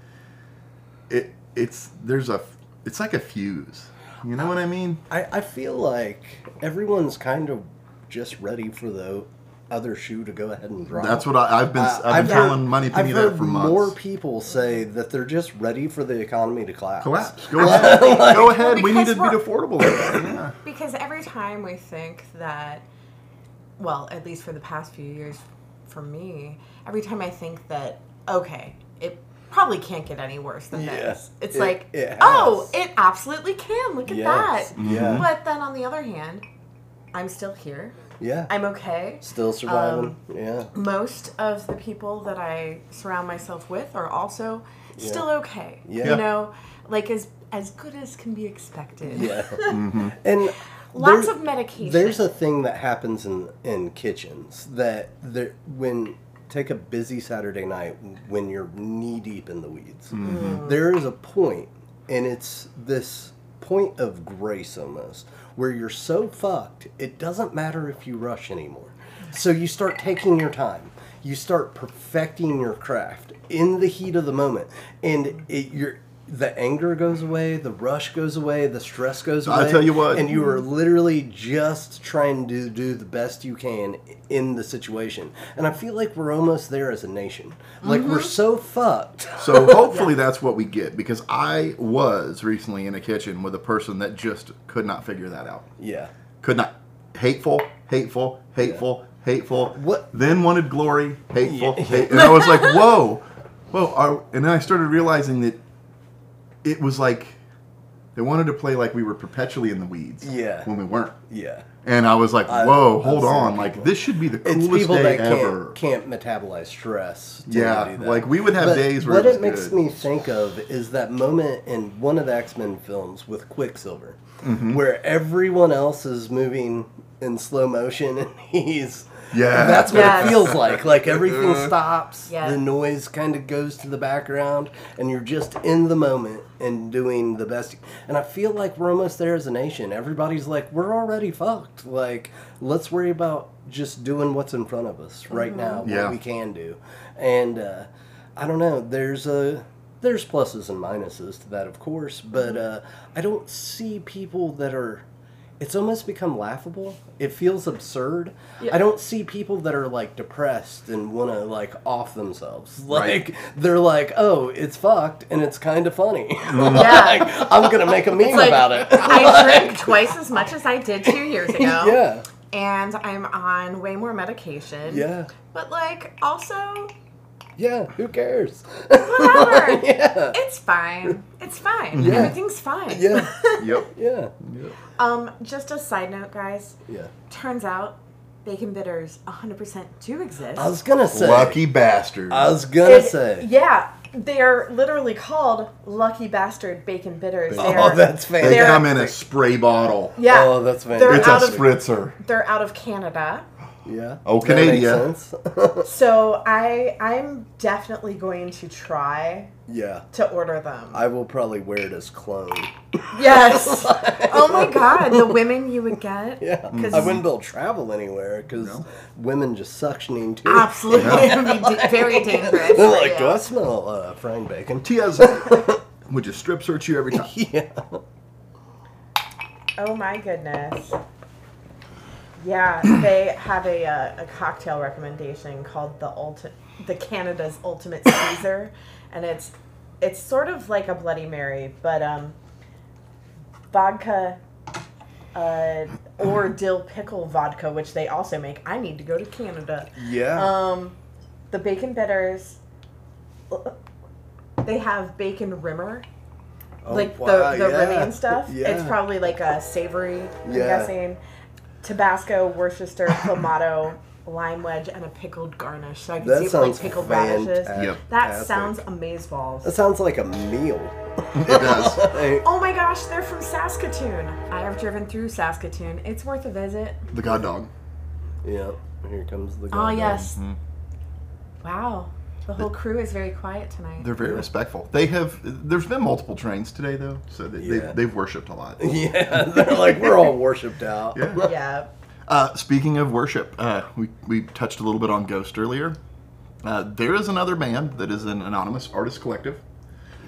it it's there's a it's like a fuse. You know what I mean? I, I feel like everyone's kind of just ready for the other shoe to go ahead and drop. That's what I, I've been. Uh, I've been heard- telling Money Penny I've that for months. more people say that they're just ready for the economy to collapse. Collapse. Go ahead. Go ahead. We need to be we're- affordable. yeah. Because every time we think that, well, at least for the past few years, for me, every time I think that, okay, it probably can't get any worse than Yeah, this. It's it- like, it oh, it absolutely can. Look at Yes, that. yeah. But then on the other hand, I'm still here. Yeah. I'm okay. Still surviving. Um, yeah. Most of the people that I surround myself with are also still okay. Yeah. You know, like as as good as can be expected. Yeah. Mm-hmm. And Lots there- of medication. There's a thing that happens in in kitchens that there when take a busy Saturday night when you're knee deep in the weeds. there is a point, and it's this point of grace almost, where you're so fucked it doesn't matter if you rush anymore. So you start taking your time. You start perfecting your craft in the heat of the moment, and it, you're. The anger goes away, the rush goes away, the stress goes away. I away. tell you what. and you are literally just trying to do the best you can in the situation. And I feel like we're almost there as a nation. Like we're mm-hmm. so fucked. So hopefully that's what we get because I was recently in a kitchen with a person that just could not figure that out. Yeah. Could not. Hateful, hateful, hateful, hateful. What- Then wanted glory, hateful, Yeah. hate, and I was like, whoa, whoa. Are, and then I started realizing that it was like They wanted to play like we were perpetually in the weeds. Yeah. When we weren't. Yeah. And I was like, whoa, I've hold seen on. Like, this should be the It's coolest people day that can't, ever. can't metabolize stress. to Yeah, that. like, we would have But days where what it it makes good. me think of is that moment in one of the X Men films with Quicksilver, Mm-hmm. where everyone else is moving in slow motion and he's. Yeah. that's what Yes. it feels like. Like everything stops, Yeah. the noise kind of goes to the background, and you're just in the moment and doing the best. And I feel like we're almost there as a nation. Everybody's like, we're already fucked. Like, let's worry about just doing what's in front of us right now, what Yeah. we can do. And uh, I don't know. There's a there's pluses and minuses to that, of course, but uh, I don't see people that are. It's almost become laughable. It feels absurd. Yeah. I don't see people that are like depressed and want to like off themselves. Right. Like they're like, oh, it's fucked and it's kind of funny. Yeah. like, I'm gonna make a meme like, about it. I drink twice as much as I did two years ago. yeah, And I'm on way more medication. yeah, But like also yeah. Who cares? whatever. yeah, It's fine. It's fine. Yeah. Everything's fine. yeah, Yep. yeah, Um, just a side note, guys. yeah. Turns out bacon bitters 100% do exist. I was gonna say. Lucky bastard. I was gonna say. Yeah, they're literally called Lucky Bastard Bacon Bitters. Oh, They're- that's they come in a spray bottle. yeah. Oh, that's They're fantastic. It's a of- spritzer. They're out of Canada. Yeah. Oh, That Canada. So I I'm definitely going to try yeah. to order them. I will probably wear it as clone. yes. oh my god, the women you would get. Yeah. 'Cause- I wouldn't be able to travel anywhere because No. women just suctioning too. Absolutely, it would be da- very dangerous. They're for like, you. do I smell uh, frying bacon? TSA would just strip search you every time. yeah. Oh my goodness. Yeah, they have a, uh, a cocktail recommendation called the ulti- the Canada's Ultimate Caesar, and it's it's sort of like a Bloody Mary, but um, vodka uh, or dill pickle vodka, which they also make. I need to go to Canada. Yeah. Um, the bacon bitters. They have bacon rimmer, Oh, like wow, the the yeah. And stuff. Yeah. It's probably like a savory. I'm Yeah. guessing. Tabasco, Worcester, clamato, lime wedge, and a pickled garnish. So I can That see if, sounds like pickled radishes. fantastic. Yep. That sounds amazeballs. That sounds like a meal. It does. Like, Oh my gosh, they're from Saskatoon. I have driven through Saskatoon. It's worth a visit. The god dog. yeah. Here comes the. Oh goddamn- yes. Mm-hmm. Wow. The whole crew is very quiet tonight. They're very respectful. They have. There's been multiple trains today though, so they, Yeah. they, they've worshipped a lot. Yeah. They're like we're all worshipped out. Yeah. yeah. Uh, speaking of worship, uh, we we touched a little bit on Ghost earlier. Uh, there is another band that is an anonymous artist collective.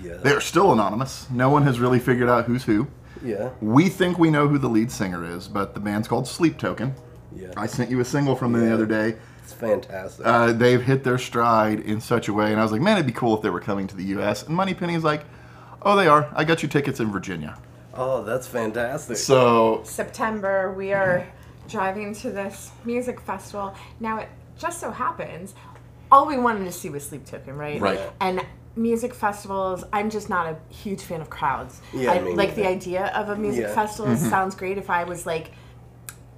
Yeah. They are still anonymous. No one has really figured out who's who. Yeah. We think we know who the lead singer is, but the band's called Sleep Token. Yeah. I sent you a single from them the other day. It's fantastic. Uh, they've hit their stride in such a way, and I was like, man, it'd be cool if they were coming to the U.S. And Moneypenny's like, oh, they are. I got you tickets in Virginia. oh, that's fantastic. So September, we are driving to this music festival. Now, it just so happens, all we wanted to see was Sleep Token, right? Right. And music festivals, I'm just not a huge fan of crowds. Yeah, I me like the idea of a music Yeah. festival sounds great if I was like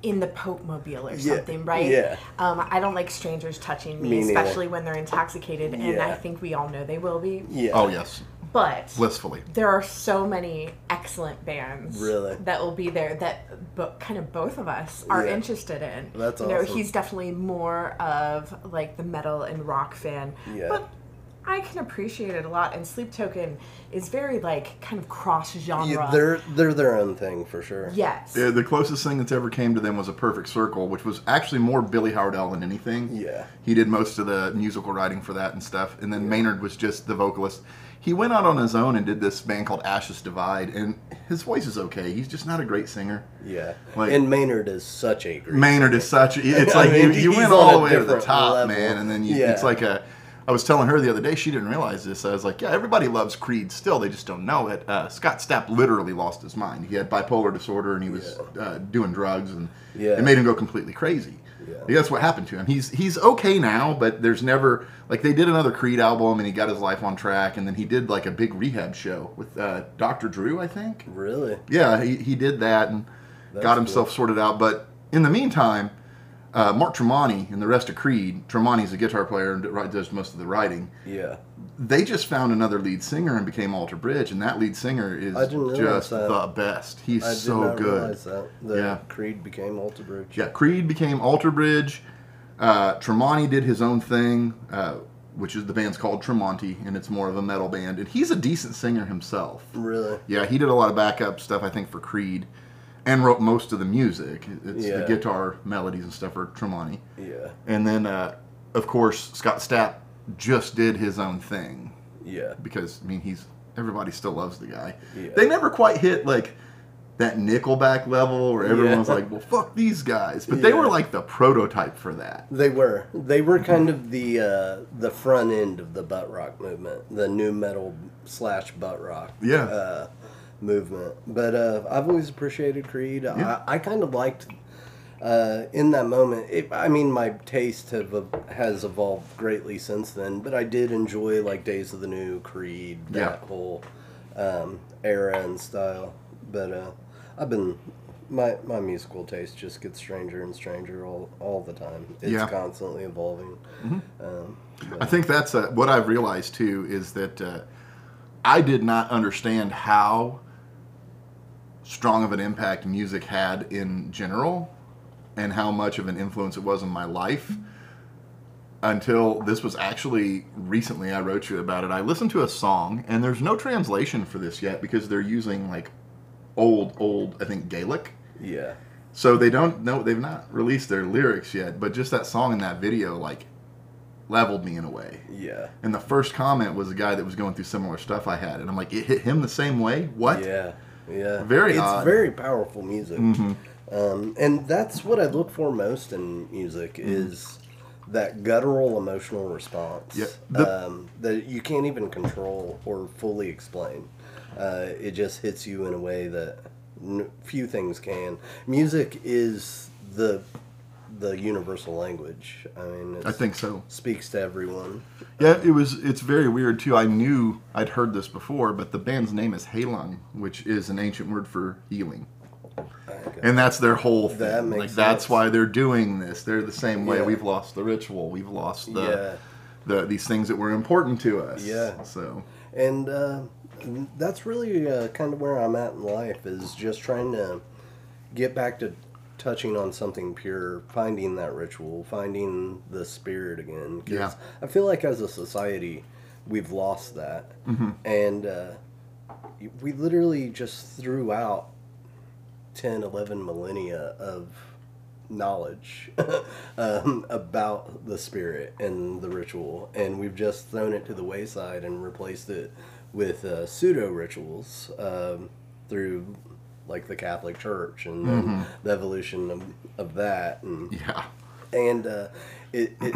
in the Pope Mobile or Yeah, something, right? yeah. Um, I don't like strangers touching me, Me especially when they're intoxicated, and I think we all know they will be. yeah. oh yes, But blissfully. there are so many excellent bands Really? that will be there that bo- kind of both of us are Yeah. interested in. That's you know, he's definitely more of like the metal and rock fan. Yeah. But I can appreciate it a lot and Sleep Token is very like kind of cross genre. Yeah, they're they're their own thing for sure. yes. Uh, the closest thing that's ever came to them was a Perfect Circle, which was actually more Billy Howerdel than anything. Yeah. he did most of the musical writing for that and stuff. And then Maynard was just the vocalist. He went out on his own and did this band called Ashes Divide, and his voice is okay. He's just not a great singer. Yeah. Like- and Maynard is such a great. Maynard is such. A, it's I like mean, you, you went all the way to the top, level. man, and then you, Yeah. it's like a I was telling her the other day she didn't realize this. I was like, yeah, everybody loves Creed still. They just don't know it. Uh, Scott Stapp literally lost his mind. He had bipolar disorder and he was uh, doing drugs and Yeah. it made him go completely crazy. Yeah. That's what happened to him. He's he's okay now, but there's never like they did another Creed album and he got his life on track and then he did like a big rehab show with uh, Dr. Drew, I think. Really? Yeah, he, he did that and That's got himself sorted out. But in the meantime, uh, Mark Tremonti and the rest of Creed, Tremonti's a guitar player and does most of the writing. Yeah. They just found another lead singer and became Alter Bridge, and that lead singer is I didn't realize just that. the best. He's I so good. realize that. The Yeah. Creed became Alter Bridge. Yeah, Creed became Alter Bridge. Uh, Tremonti did his own thing, uh, which is the band's called Tremonti, and it's more of a metal band. And he's a decent singer himself. Really? Yeah, he did a lot of backup stuff, I think, for Creed, and wrote most of the music. It's Yeah. the guitar melodies and stuff for Tremonti. Yeah. And then, uh, of course, Scott Stapp just did his own thing Yeah. because I mean he's everybody still loves the guy. Yeah. They never quite hit like that Nickelback level where everyone Yeah. was like, "Well, fuck these guys," but they were like the prototype for that. They were. They were kind of the uh, the front end of the butt rock movement, the new metal slash butt rock. Yeah. Uh, movement. But uh, I've always appreciated Creed. Yeah. I, I kind of liked. Uh, in that moment, it, I mean, my taste have has evolved greatly since then. But I did enjoy like Days of the New Creed, that Yeah. whole um, era and style. But uh, I've been my my musical taste just gets stranger and stranger all all the time. It's Yeah. constantly evolving. Um, I think that's uh, what I've realized too is that uh, I did not understand how strong of an impact music had in general and how much of an influence it was in my life until this was actually recently I wrote you about it. I listened to a song and there's no translation for this yet because they're using like old old I think Gaelic. yeah, So they don't know they've not released their lyrics yet, but just that song and that video like leveled me in a way. yeah, And the first comment was a guy that was going through similar stuff I had, and I'm like, it hit him the same way. What? yeah, yeah. Very It's odd. Mm-hmm. very powerful music, um, and that's what I look for most in music is that guttural emotional response. Mm-hmm. The- um, that you can't even control or fully explain. Uh, it just hits you in a way that n- few things can. Music is the the universal language. I mean, it's, I think so. speaks to everyone. Yeah, it was. It's very weird too. I knew I'd heard this before, but the band's name is Heilung, which is an ancient word for healing, and that's their whole thing. That makes like that's why they're doing this. They're the same way. Yeah. We've lost the ritual. We've lost the, Yeah. the these things that were important to us. Yeah. So and uh, that's really uh, kind of where I'm at in life is just trying to get back to touching on something pure, finding that ritual, finding the spirit again. 'Cause Yeah. I feel like as a society, we've lost that, Mm-hmm. and uh, we literally just threw out 10, 11 millennia of knowledge um, about the spirit and the ritual, and we've just thrown it to the wayside and replaced it with uh, pseudo rituals um, through like the Catholic Church and then the evolution of, of that, and yeah, and uh, it, it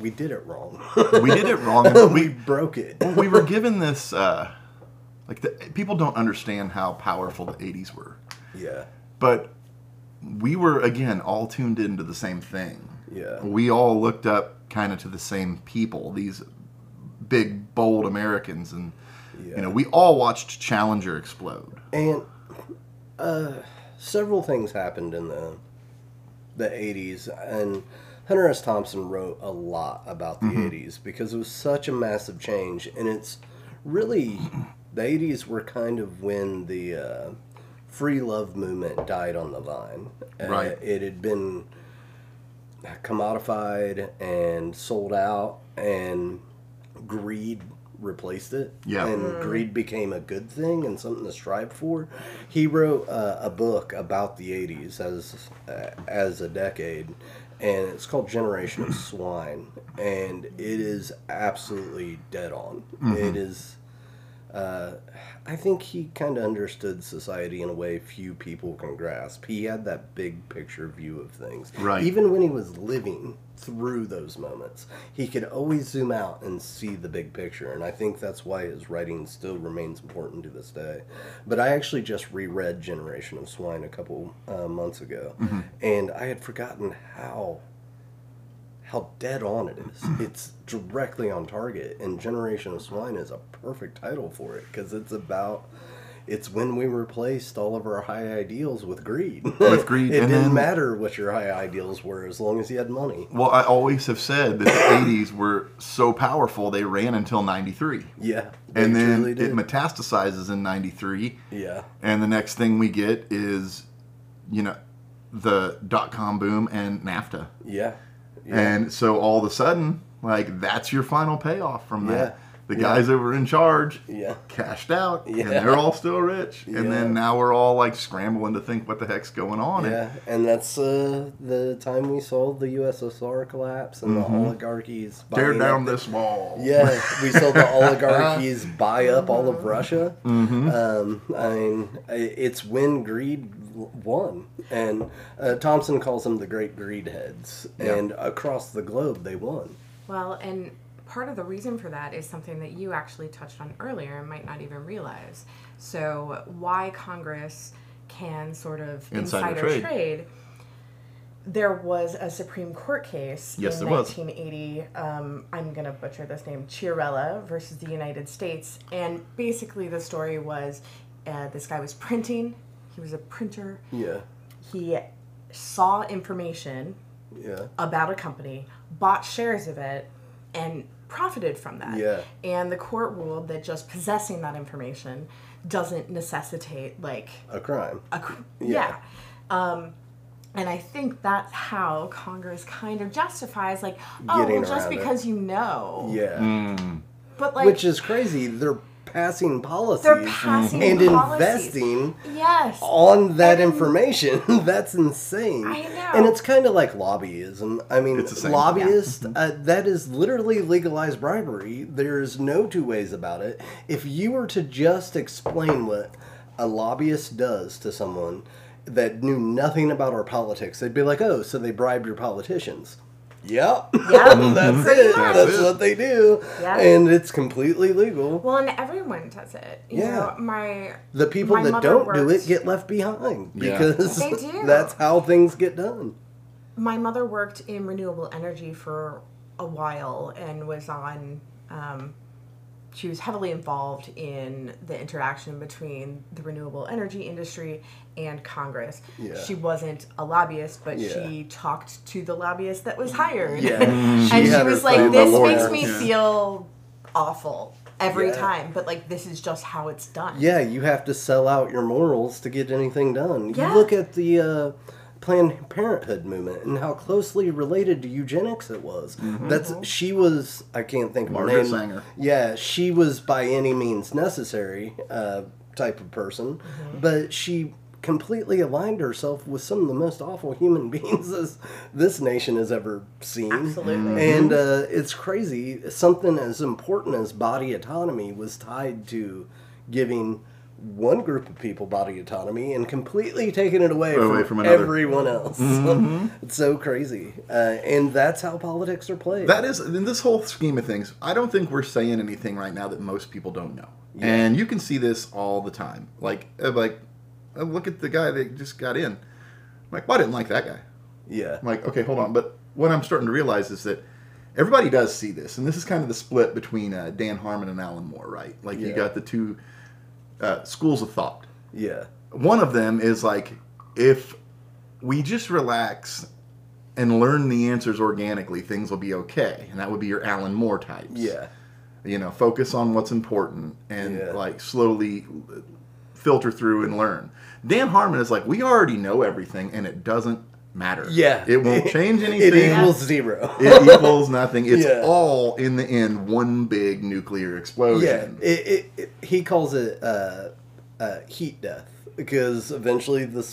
we did it wrong. we did it wrong. and we we broke it. we were given this. Uh, like the, people don't understand how powerful the '80s were. yeah, but we were again all tuned into the same thing. Yeah. We all looked up kind of to the same people, these big bold Americans and Yeah. you know, we all watched Challenger explode. And uh, several things happened in the the 80s and Hunter S. Thompson wrote a lot about the 80s because it was such a massive change and it's really the 80s were kind of when the uh, free love movement died on the vine. Uh, Right. it had been commodified and sold out and greed replaced it. Yeah. and greed became a good thing and something to strive for. He wrote uh, a book about the 80s as uh, as a decade and it's called generation of swine and it is absolutely dead on. It is uh, I think he kind of understood society in a way few people can grasp. He had that big picture view of things. Right. Even when he was living through those moments, he could always zoom out and see the big picture. And I think that's why his writing still remains important to this day. But I actually just reread Generation of Swine a couple uh, months ago, and I had forgotten how how dead on it is. It's directly on target, and Generation of Swine is a perfect title for it because it's about. It's when we replaced all of our high ideals with greed. With greed, it and didn't then- matter what your high ideals were as long as you had money. Well, I always have said that the 80s were so powerful they ran until 93. Yeah, And then it metastasizes in 93. yeah, And the next thing we get is, you know, the dot com boom and NAFTA. yeah, yeah. And so all of a sudden, like, that's your final payoff from that. The guys that were in charge Yeah. cashed out, Yeah. and they're all still rich. And then now we're all like scrambling to think what the heck's going on. Yeah, and that's uh, the time we saw the USSR collapse and the oligarchies Mm-hmm. Tear down the- this wall. Yeah, we saw the oligarchies buy up all of Russia. Mm-hmm. Um, I mean, it's when greed won, and uh, Thompson calls them the great greed heads, Yeah. and across the globe they won. Well, and part of the reason for that is something that you actually touched on earlier and might not even realize. So, why Congress can sort of Insider insider, trade. trade. There was a Supreme Court case Yes, in there was. 1980. Um, I'm going to butcher this name Chiarella versus the United States. And basically, the story was uh, this guy was printing, he was a printer. Yeah, He saw information yeah, about a company, bought shares of it, and profited from that. Yeah. And the court ruled that just possessing that information doesn't necessitate like a crime. a cr- Yeah. yeah. Um, and I think that's how Congress kind of justifies like, oh, Getting well, just around it. because you know. Yeah, But like, which is crazy. They're passing policies they're passing and policies. investing Yes. on that And- information. That's insane. I know. And it's kind of like lobbyism. I mean, It's the same. lobbyists, uh, that is literally legalized bribery. There's no two ways about it. If you were to just explain what a lobbyist does to someone that knew nothing about our politics, they'd be like, oh, so they bribe your politicians. Yep. Yeah, That's it. much. That's what they do. Yeah. And it's completely legal. Well, and everyone does it. You Yeah. know, my The people my that don't do it get left behind Yeah. because They do. that's how things get done. my mother worked in renewable energy for a while and was on um, she was heavily involved in the interaction between the renewable energy industry and congress Yeah. she wasn't a lobbyist but Yeah. she talked to the lobbyist that was hired Yeah. and She she, had her was like this makes me Yeah. feel awful every Yeah. time but like this is just how it's done Yeah, you have to sell out your morals to get anything done. Yeah. You look at the uh, Planned Parenthood movement and how closely related to eugenics it was. That's she was. I can't think of her Margaret name. Sanger. Yeah, she was by any means necessary uh, type of person, but she completely aligned herself with some of the most awful human beings this, this nation has ever seen. Absolutely. And uh, it's crazy. Something as important as body autonomy was tied to giving one group of people body autonomy and completely taking it away, Away from, from everyone else. it's so crazy. Uh, and that's how politics are played. That is in this whole scheme of things. I don't think we're saying anything right now that most people don't know, and you can see this all the time. Like, uh, like, uh, look at the guy that just got in. I'm like, well, I didn't like that guy. yeah. I'm like, okay, hold on. But what I'm starting to realize is that everybody does see this, and this is kind of the split between uh, Dan Harmon and Alan Moore, right? Like, you got the two uh, schools of thought. Yeah. One of them is like, if we just relax and learn the answers organically, things will be okay. And that would be your Alan Moore types. Yeah. You know, focus on what's important and Yeah. like slowly filter through and learn. Dan Harmon is like, we already know everything and it doesn't matter. Yeah. It won't change anything. It equals zero. it equals nothing. It's Yeah. all in the end one big nuclear Yeah, explosion. it, it, it, he calls it uh, uh, heat death because eventually the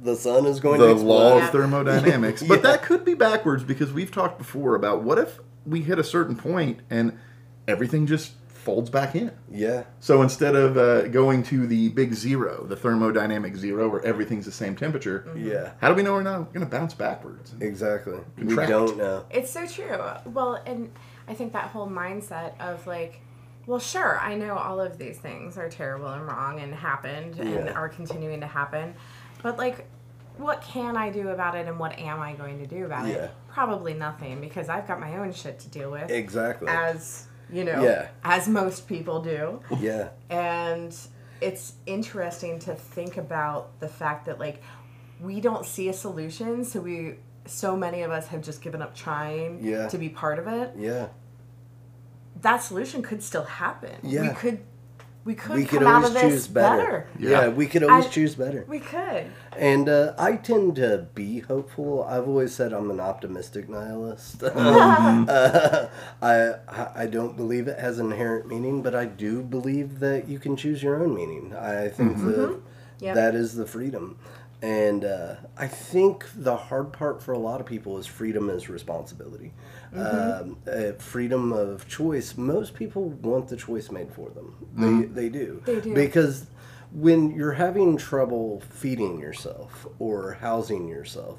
the sun is going the to explode. law of thermodynamics. Yeah. But that could be backwards because we've talked before about what if we hit a certain point and everything just folds back in. Yeah. So instead of uh, going to the big zero, the thermodynamic zero, where everything's the same temperature, Yeah. how do we know we're not going to bounce backwards? Exactly. We don't know. It's so true. Well, and I think that whole mindset of like, well, sure, I know all of these things are terrible and wrong and happened and Yeah. are continuing to happen, but like, what can I do about it and what am I going to do about Yeah. it? Probably nothing because I've got my own shit to deal with, Exactly. as you know, Yeah. as most people do. yeah. And it's interesting to think about the fact that like we don't see a solution, so we so many of us have just given up trying Yeah. to be part of it. Yeah. That solution could still happen. Yeah. We could we could We come could out always of choose better. better. Yeah. Yeah. we could always I- choose better. We could. And uh, I tend to be hopeful. I've always said I'm an optimistic nihilist. Mm-hmm. uh, I I don't believe it has inherent meaning, but I do believe that you can choose your own meaning. I think Mm-hmm. that Yep. that is the freedom. And uh, I think the hard part for a lot of people is freedom is responsibility. Um, uh, freedom of choice. Most people want the choice made for them. They, they do. They do. Because when you're having trouble feeding yourself or housing yourself,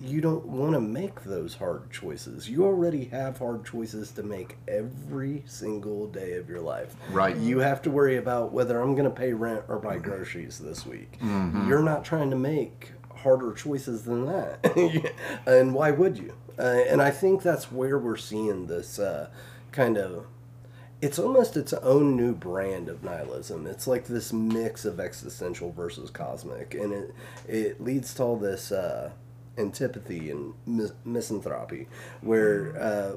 you don't want to make those hard choices. You already have hard choices to make every single day of your life. Right. You have to worry about whether I'm going to pay rent or buy groceries this week. You're not trying to make harder choices than that. and why would you? Uh, and I think that's where we're seeing this uh, kind of it's almost its own new brand of nihilism. It's like this mix of existential versus cosmic, and it it leads to all this uh, antipathy and mis- misanthropy, where uh,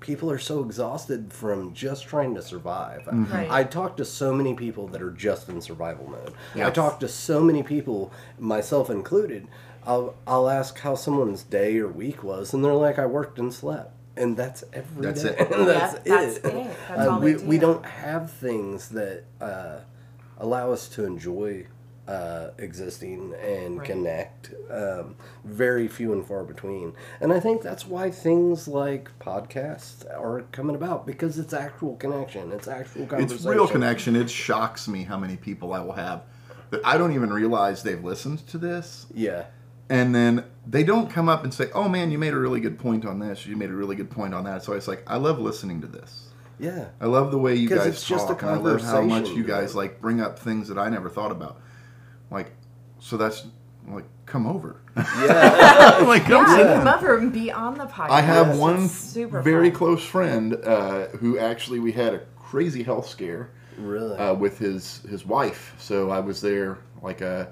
people are so exhausted from just trying to survive. Right. I talk to so many people that are just in survival mode. I Yes. talk to so many people, myself included. I'll I'll ask how someone's day or week was, and they're like, "I worked and slept." And that's every That's day. it. that's, Yep, that's it. it. That's Uh, all we, they we do. don't have things that uh, allow us to enjoy uh, existing and Right. connect. Um, very few and far between. And I think that's why things like podcasts are coming about because it's actual connection. It's actual conversation. It's real connection. It shocks me how many people I will have that I don't even realize they've listened to this. Yeah. And then they don't come up and say, "Oh man, you made a really good point on this. You made a really good point on that." So it's like I love listening to this. Yeah. I love the way you guys it's just a talk. and I love how much you guys like bring up things that I never thought about. Like, so that's like, come over. Yeah. like, come Yeah, sit come over and be on the podcast. I have one super very fun. close friend uh, who actually we had a crazy health scare really. uh, with his his wife. So I was there like uh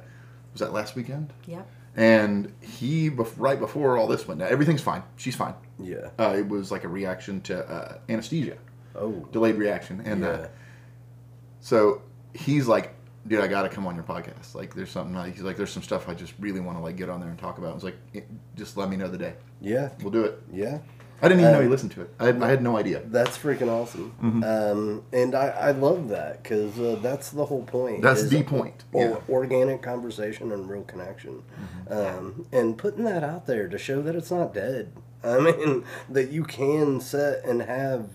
was that last weekend? Yep. And he bef- right before all this went down, everything's fine. She's fine. yeah. Uh, it was like a reaction to uh, anesthesia, Oh. delayed reaction, and Yeah. uh, so he's like, "Dude, I got to come on your podcast. Like, there's something. Like, he's like, there's some stuff I just really want to like get on there and talk about." I was like, "Eh, "Just let me know the day. Yeah. We'll do it." Yeah. I didn't even know Um, he listened to it. I had, I had no idea. That's freaking awesome. Mm-hmm. Um, and I, I love that because uh, that's the whole point. That's the point, or- yeah. Mm-hmm. Organic conversation and real connection. Um, and putting that out there to show that it's not dead. I mean, that you can sit and have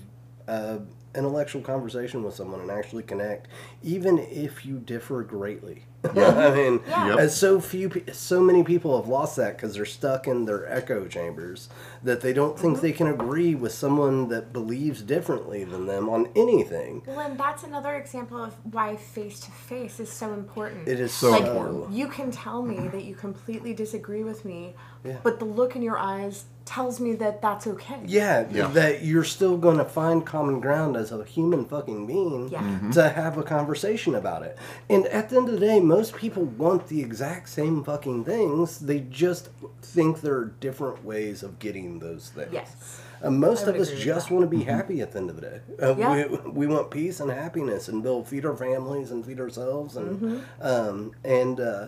uh, intellectual conversation with someone and actually connect, even if you differ greatly. I mean, Yeah. as so few, so many people have lost that because they're stuck in their echo chambers that they don't think mm-hmm. they can agree with someone that believes differently than them on anything. Well, and that's another example of why face to face is so important. It is So so, important. You can tell me mm-hmm. that you completely disagree with me, Yeah. but the look in your eyes tells me that that's okay. Yeah, Yeah. that you're still going to find common ground as a human fucking being Yeah. Mm-hmm. to have a conversation about it. And at the end of the day, most people want the exact same fucking things. They just think there are different ways of getting those things. Yes. And most of us just want to be happy at the end of the day. Uh, Yeah. we, we want peace and happiness and build, feed our families and feed ourselves. And, Mm-hmm. um, and uh,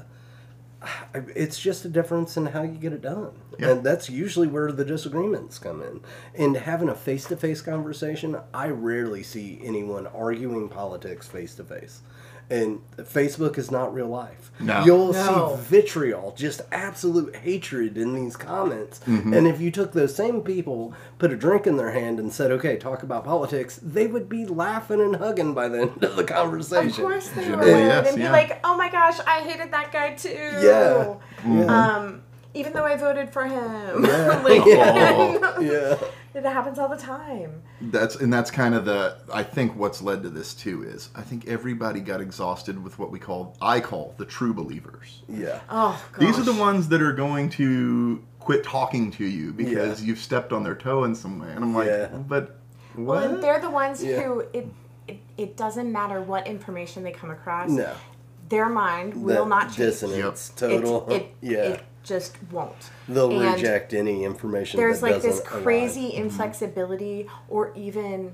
it's just a difference in how you get it done. Yeah. And that's usually where the disagreements come in. And having a face to face conversation, I rarely see anyone arguing politics face to face. And Facebook is not real life. No. You'll No. see vitriol, just absolute hatred in these comments. And if you took those same people, put a drink in their hand, and said, "Okay, talk about politics," they would be laughing and hugging by the end of the conversation. Of course they would. Generally, yes, and be yeah. like, oh my gosh, I hated that guy too. Yeah. Yeah. Um, even though I voted for him. Yeah. like, Oh. yeah. It happens all the time. That's and that's kind of the I think what's led to this too is I think everybody got exhausted with what we call I call the true believers. Yeah. Oh, gosh. These are the ones that are going to quit talking to you because Yeah. you've stepped on their toe in some way. And I'm like, Yeah. but Well, what? and they're the ones Yeah. who it, it it doesn't matter what information they come across. No. Their mind will That not change. dissonance, It, total. it, yeah. it just won't. They'll And reject any information. There's that like this doesn't align. crazy mm-hmm. inflexibility, or even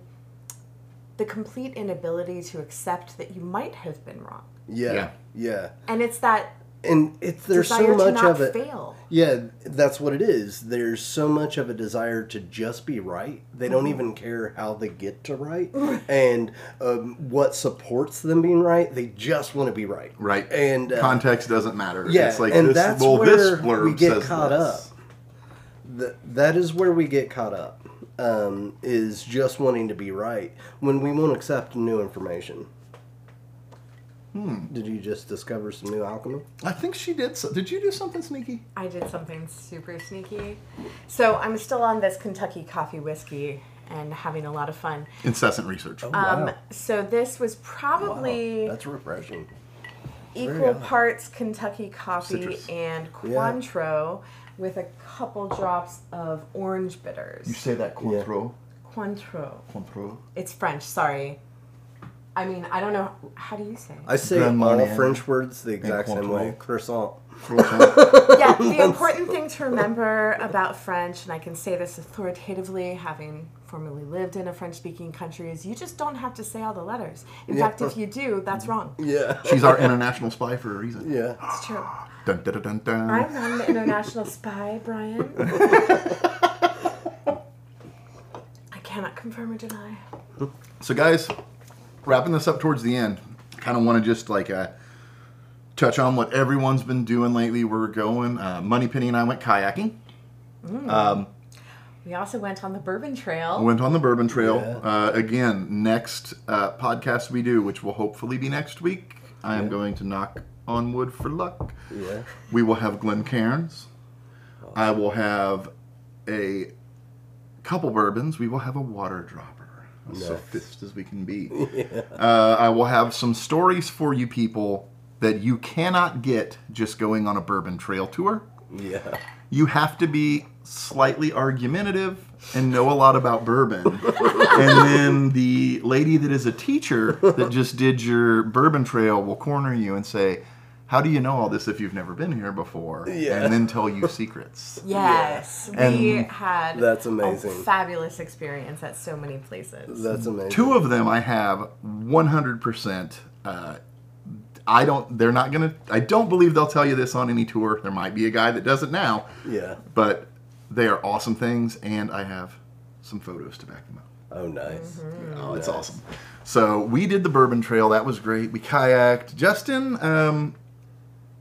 the complete inability to accept that you might have been wrong. Yeah, Yeah. yeah, And it's that and it's there's desire so much to not of it. fail. Yeah, that's what it is. There's so much of a desire to just be right. They don't Mm-hmm. even care how they get to right and um, what supports them being right. They just want to be right. right. And uh, context doesn't matter. yeah, it's like and this that's well where this blurb we get says caught this. up. That that is where we get caught up. Um, is just wanting to be right when we won't accept new information. Hmm. Did you just discover some new alchemy? I think she did so. Did you do something sneaky? I did something super sneaky. So I'm still on this Kentucky coffee whiskey and having a lot of fun. Incessant research. Um, Wow. so this was probably Wow, that's refreshing. equal odd. parts Kentucky coffee Citrus. and Cointreau with a couple drops of orange bitters. You say that Cointreau. Cointreau. Cointreau. It's French, sorry. I mean, I don't know. How do you say? it? I say Grand all Marnier. French words the exact same way. Croissant. yeah, the important thing to remember about French, and I can say this authoritatively, having formerly lived in a French speaking country, is you just don't have to say all the letters. In Yeah. fact, if you do, that's wrong. Yeah. She's our international spy for a reason. Yeah. It's true. Dun, dun, dun, dun, dun. I'm not an international spy, Brian. I cannot confirm or deny. So, guys, wrapping this up towards the end, kind of want to just like uh, touch on what everyone's been doing lately. We're going. Uh, Money Penny and I went kayaking. Um, We also went on the Bourbon Trail. went on the Bourbon Trail. Yeah. Uh, again, next uh, podcast we do, which will hopefully be next week, I am Yeah. going to knock on wood for luck. Yeah. We will have Glencairns. I will have a couple bourbons. We will have a water dropper. As Nice. sophist as we can be. uh, I will have some stories for you people that you cannot get just going on a bourbon trail tour. Yeah. You have to be slightly argumentative and know a lot about bourbon. and then the lady that is a teacher that just did your bourbon trail will corner you and say, How do you know all this if you've never been here before? Yeah. And then tell you secrets. Yes, we And had That's a amazing. fabulous experience at so many places. That's amazing. Two of them I have 100%. Uh, I don't, they're not going to, I don't believe they'll tell you this on any tour. There might be a guy that does it now, Yeah. but they are awesome things, and I have some photos to back them up. Oh, nice. Oh, it's awesome. So we did the Bourbon Trail. That was great. We kayaked. Justin, um,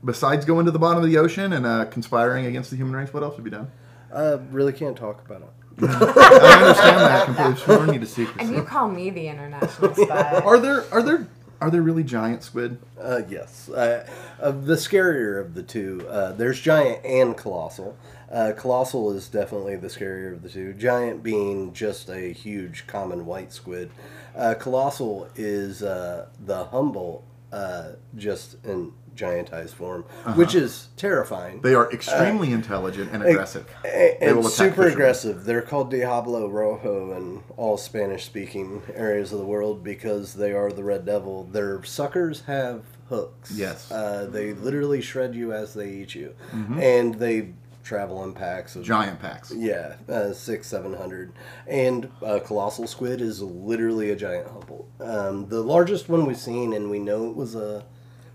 besides going to the bottom of the ocean and uh, conspiring against the human race, what else have you done? I really can't talk about it. I understand that completely. Sworn you to secrecy. And you call me the international spy. Are there are there are there really giant squid? Uh, yes. Uh, of the scarier of the two, uh, there's giant and colossal. Uh, colossal is definitely the scarier of the two. Giant being just a huge common white squid. Uh, colossal is uh, the Humboldt, uh, just in giantized form, which is terrifying. They are extremely intelligent and aggressive. A- They will and attack super fishermen. aggressive. They're called Diablo Rojo in all Spanish speaking areas of the world because they are the Red Devil. Their suckers have hooks. Yes. Mm-hmm. Uh, they literally shred you as they eat you. And they travel in packs of. Giant packs. Yeah, uh, six, seven hundred, and uh, colossal squid is literally a giant Humboldt. Um, the largest one we've seen, and we know it was a,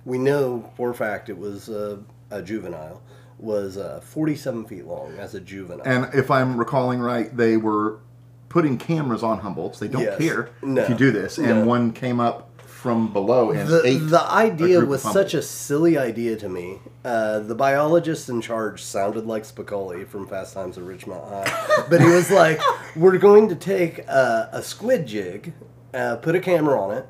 we know for a fact it was a, a juvenile, was uh, forty-seven feet long as a juvenile. And if I'm recalling right, they were putting cameras on Humboldts. They don't Yes. care No. if you do this. And No. one came up from below and the, ate the idea was such a silly idea to me. Uh, the biologist in charge sounded like Spicoli from Fast Times at Ridgemont High, but he was like, "We're going to take a, a squid jig, uh, put a camera on it,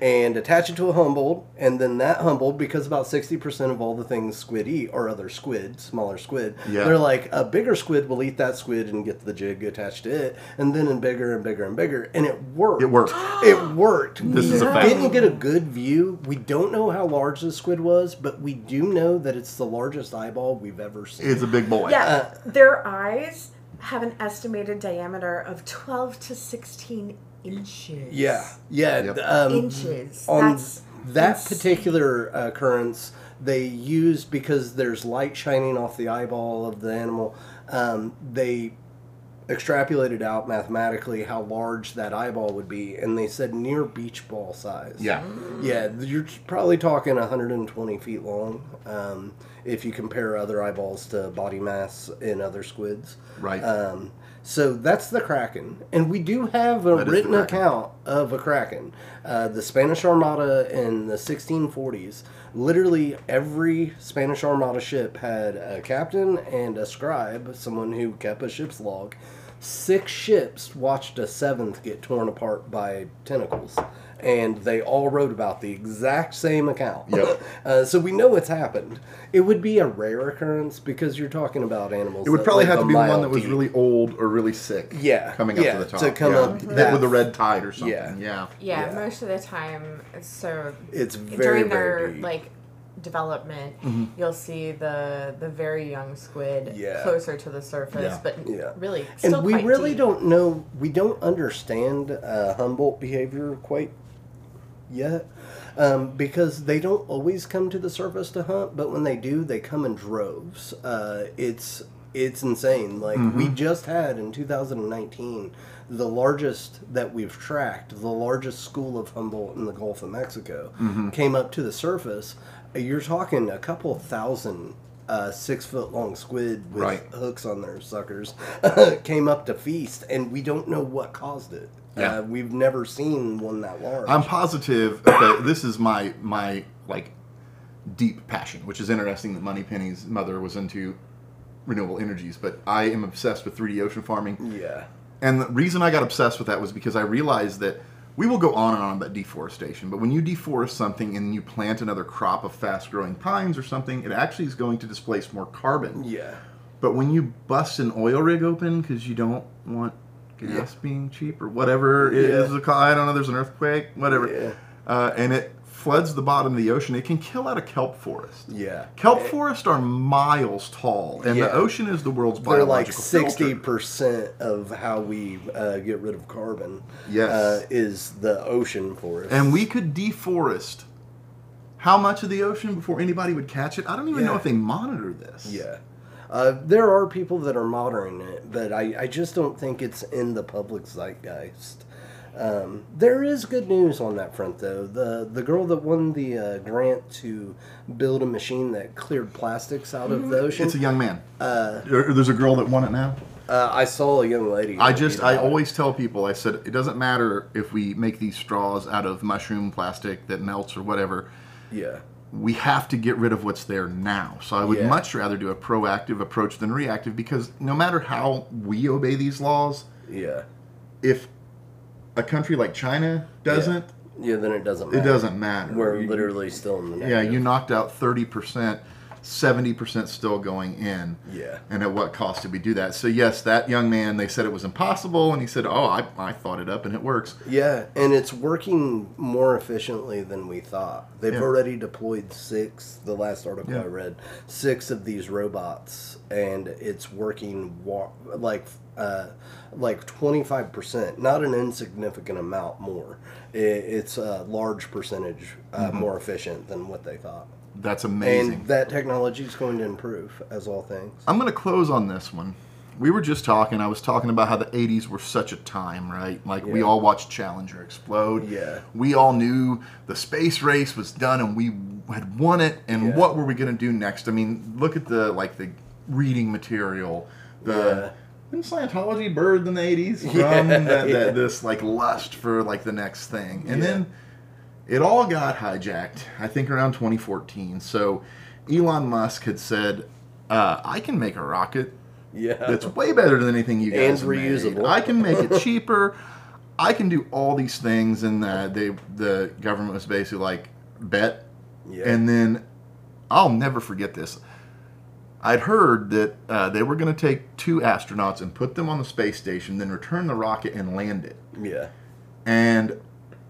and attach it to a Humboldt, and then that Humboldt, because about sixty percent of all the things squid eat are other squid, smaller squid. Yeah. They're like a bigger squid will eat that squid and get the jig attached to it, and then and bigger and bigger and bigger, and it worked. It worked. It worked. This we is a fact. didn't get a good view. We don't know how large the squid was, but we do know that it's the largest eyeball we've ever seen. It's a big boy. Yeah, Uh, their eyes have an estimated diameter of 12 to 16 inches. yeah, yeah. Yep. Um, Inches. on That's that insane. particular occurrence, they used because there's light shining off the eyeball of the animal. Um, they extrapolated out mathematically how large that eyeball would be, and they said near beach ball size. Yeah. Yeah, you're probably talking 120 feet long. Um, if you compare other eyeballs to body mass in other squids, Right. Um, so that's the kraken, and we do have a That written account of a kraken. Uh, the Spanish Armada in the 1640s. Literally every Spanish Armada ship had a captain and a scribe, someone who kept a ship's log. Six ships watched a seventh get torn apart by tentacles, and they all wrote about the exact same account. Yep. Uh, so we know it's happened. It would be a rare occurrence because you're talking about animals. It would probably have to be one that was deep. really old or really sick. Yeah, Coming up to the top. to come yeah. up Hit that- with a red tide or something. Yeah. Yeah. Yeah, Yeah. most of the time. So It's very during very their deep. like development, Mm-hmm. you'll see the the very young squid Yeah. closer to the surface, Yeah. but Yeah. really still and we quite really deep. don't know. We don't understand uh, Humboldt behavior quite yet. Um, because they don't always come to the surface to hunt, but when they do, they come in droves. Uh, it's it's insane. Like we just had in 2019 the largest that we've tracked, the largest school of Humboldt in the Gulf of Mexico, came up to the surface. You're talking a couple thousand uh, six foot long squid with Right. hooks on their suckers came up to feast, and we don't know what caused it. Yeah. Uh, we've never seen one that large. I'm positive. Okay, this is my my like deep passion, which is interesting that Money Penny's mother was into renewable energies, but I am obsessed with 3D ocean farming. yeah. And the reason I got obsessed with that was because I realized that we will go on and on about deforestation, but when you deforest something and you plant another crop of fast growing pines or something, it actually is going to displace more carbon. Yeah. But when you bust an oil rig open because you don't want gas being cheap or whatever it Yeah. is, I don't know, there's an earthquake, whatever, Yeah. uh, and it floods the bottom of the ocean, it can kill out a kelp forest. Yeah. Kelp forests are miles tall, and Yeah. the ocean is the world's They're like sixty percent of how we uh, get rid of carbon. Yes. uh, is the ocean forest. And we could deforest how much of the ocean before anybody would catch it? I don't even know if they monitor this. yeah, uh, there are people that are monitoring it, but I, I just don't think it's in the public zeitgeist. Um, there is good news on that front, though. The the girl that won the uh, grant to build a machine that cleared plastics out of the ocean. It's a young man. Uh, There- There's a girl that won it now. uh, I saw a young lady. I just, I always tell people, I said, it doesn't matter if we make these straws out of mushroom plastic that melts or whatever. yeah. We have to get rid of what's there now. So I would Yeah. much rather do a proactive approach than reactive because no matter how we obey these laws, Yeah. if a country like China doesn't, Yeah, then it doesn't matter. it doesn't matter. We're You- literally still in the Yeah, you knocked out 30%, 70% still going in. Yeah. And at what cost did we do that? So, yes, that young man, they said it was impossible, and he said, Oh, I, I thought it up and it works. Yeah, and it's working more efficiently than we thought. They've Yeah. already deployed six, the last article Yeah. I read, six of these robots, and it's working wa- like uh, like 25%, not an insignificant amount more. It's a large percentage uh, Mm-hmm. more efficient than what they thought. That's amazing. And that technology is going to improve, as all things. I'm going to close on this one. We were just talking, I was talking about how the 80s were such a time, right? Like, we all watched Challenger explode. Yeah. We all knew the space race was done and we had won it, and Yeah. what were we going to do next? I mean, look at the, like, the reading material. The. Yeah. Didn't Scientology bird in the 80s from Yeah, that, yeah. that, this, like, lust for, like, the next thing? And Yeah. then it all got hijacked. I think around 2014. So Elon Musk had said, uh, "I can make a rocket Yeah. that's way better than anything you guys And have made. reusable. I can make it cheaper. I can do all these things." And uh, they the government was basically like, "Bet." yeah. And then I'll never forget this. I'd heard that uh, they were going to take two astronauts and put them on the space station, then return the rocket and land it. yeah. And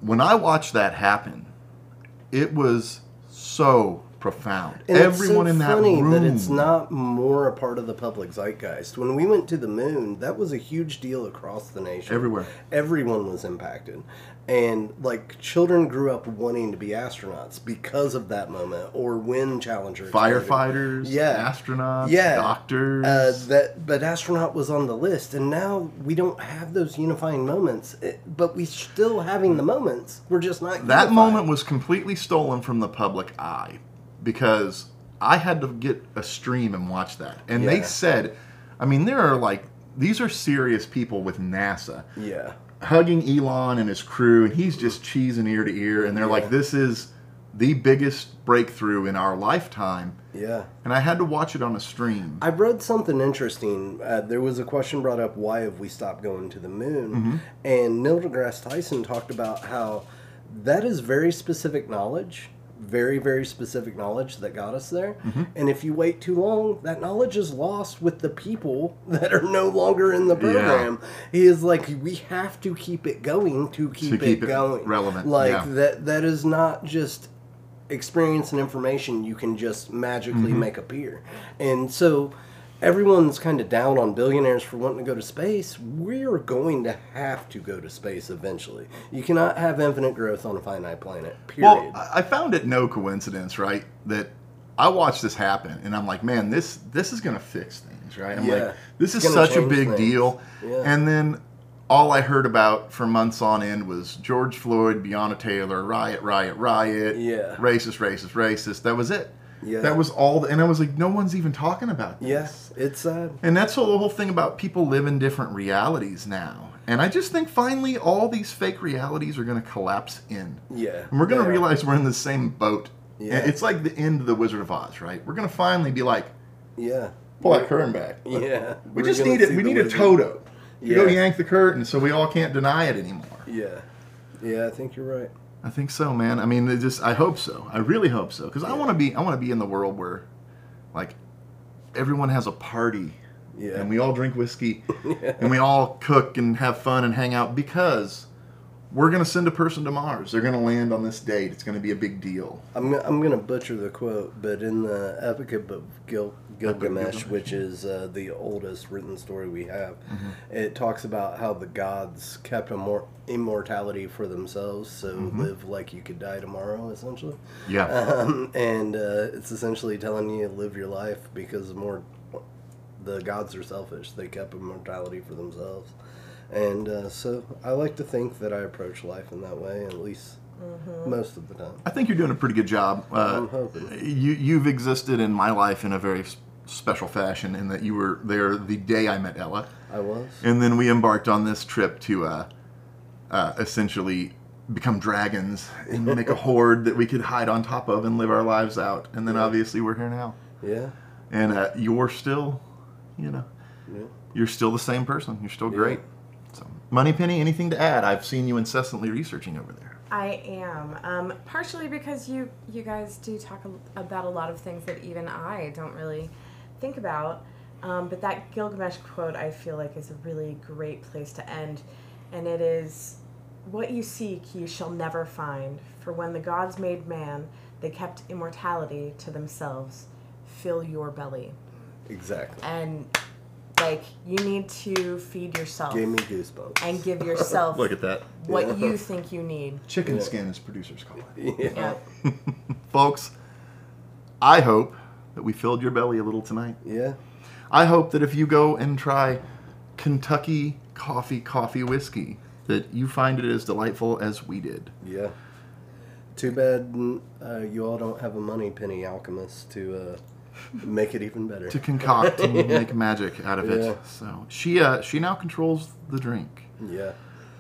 when I watched that happen, it was so profound. And Everyone it's in so that funny room. that it's not more a part of the public zeitgeist. When we went to the moon, that was a huge deal across the nation. Everywhere. Everyone was impacted. And like children grew up wanting to be astronauts because of that moment or when Challenger exploded. firefighters, Yeah. astronauts, Yeah. doctors. Uh, that but astronaut was on the list, and now we don't have those unifying moments. But we still having the moments. We're just not. that unified. moment was completely stolen from the public eye because I had to get a stream and watch that. And they said, I mean, there are like, these are serious people with NASA Yeah. Hugging Elon and his crew, and he's just cheesing ear to ear. And they're Yeah. like, this is the biggest breakthrough in our lifetime. Yeah. And I had to watch it on a stream. I read something interesting. Uh, there was a question brought up why have we stopped going to the moon? Mm-hmm. And Neil deGrasse Tyson talked about how that is very specific knowledge, very, very specific knowledge that got us there. Mm-hmm. And if you wait too long, that knowledge is lost with the people that are no longer in the program. He is like, we have to keep it going to keep, keep it it going. relevant, Like, yeah. that, that is not just experience and information you can just magically Mm-hmm. make appear. And so everyone's kind of down on billionaires for wanting to go to space. We're going to have to go to space eventually. You cannot have infinite growth on a finite planet. Period. Well, I found it no coincidence, right? That I watched this happen, and I'm like, man, this this is gonna fix things, right? I'm Yeah. like, this It's is such a big things. deal. Yeah. And then all I heard about for months on end was George Floyd, Breonna Taylor, riot, riot, riot, Yeah. racist, racist, racist. That was it. Yeah. That was all, and I was like, no one's even talking about this. yes, it's uh, sad. And that's the whole thing about people live in different realities now. And I just think finally all these fake realities are going to collapse in. Yeah, And we're going to realize we're in the same boat. Yeah. And It's like the end of the Wizard of Oz, right? We're going to finally be like, Yeah, pull that curtain back. yeah. We We're just need it. We the need a wizard. Toto. You go yank the curtain so we all can't deny it anymore. Yeah, yeah. I think you're right. I think so, man. I mean, it just I hope so. I really hope so because I want to be I want to be in the world where like everyone has a party Yeah. and we all drink whiskey and we all cook and have fun and hang out because we're going to send a person to Mars. They're going to land on this date. It's going to be a big deal. I'm, I'm going to butcher the quote, but in the Epic of Gil, Gilgamesh, Gilgamesh, which is uh, the oldest written story we have, Mm-hmm. it talks about how the gods kept immor- immortality for themselves, so Mm-hmm. live like you could die tomorrow, essentially. Yeah. Um, and uh, it's essentially telling you to live your life because more the gods are selfish. They kept immortality for themselves. And uh, so I like to think that I approach life in that way, at least most of the time. I think you're doing a pretty good job. Uh, I'm hoping. You you've existed in my life in a very s- special fashion in that you were there the day I met Ella. I was. And then we embarked on this trip to uh, uh, essentially become dragons and make a horde that we could hide on top of and live our lives out. And then obviously we're here now. Yeah. And uh, you're still, you know, Yeah. you're still the same person. You're still great. So, Money Penny, anything to add? I've seen you incessantly researching over there. I am um, partially because you you guys do talk about a lot of things that even I don't really think about. Um, but that Gilgamesh quote I feel like is a really great place to end, and it is, "What you seek you shall never find. For when the gods made man, they kept immortality to themselves. Fill your belly." Exactly. And like you need to feed yourself Give me goosebumps. and give yourself Look at that. what Yeah. you think you need. Chicken Yeah. skin, as producers call it. yeah. Yeah. Folks, I hope that we filled your belly a little tonight. Yeah. I hope that if you go and try Kentucky Coffee Coffee Whiskey, that you find it as delightful as we did. Yeah. Too bad uh, you all don't have a money penny alchemist to uh, make it even better. To concoct and make magic out of it. Yeah. So she uh, she now controls the drink. Yeah.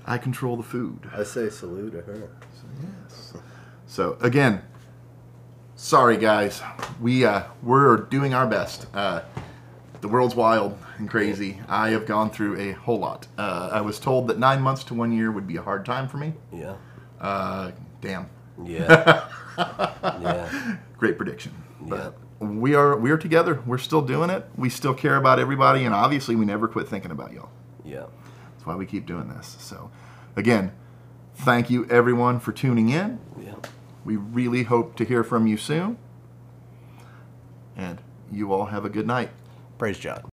I control the food. I say salute to her. So, yes. So again, sorry guys, we uh, we're doing our best. Uh, the world's wild and crazy. I have gone through a whole lot. Uh, I was told that nine months to one year would be a hard time for me. Yeah. Uh, damn, Yeah. yeah. great prediction. But we are we are together. We're still doing it. We still care about everybody, and obviously we never quit thinking about y'all. Yeah. That's why we keep doing this. So, again, thank you everyone for tuning in. We really hope to hear from you soon. And you all have a good night. Praise God.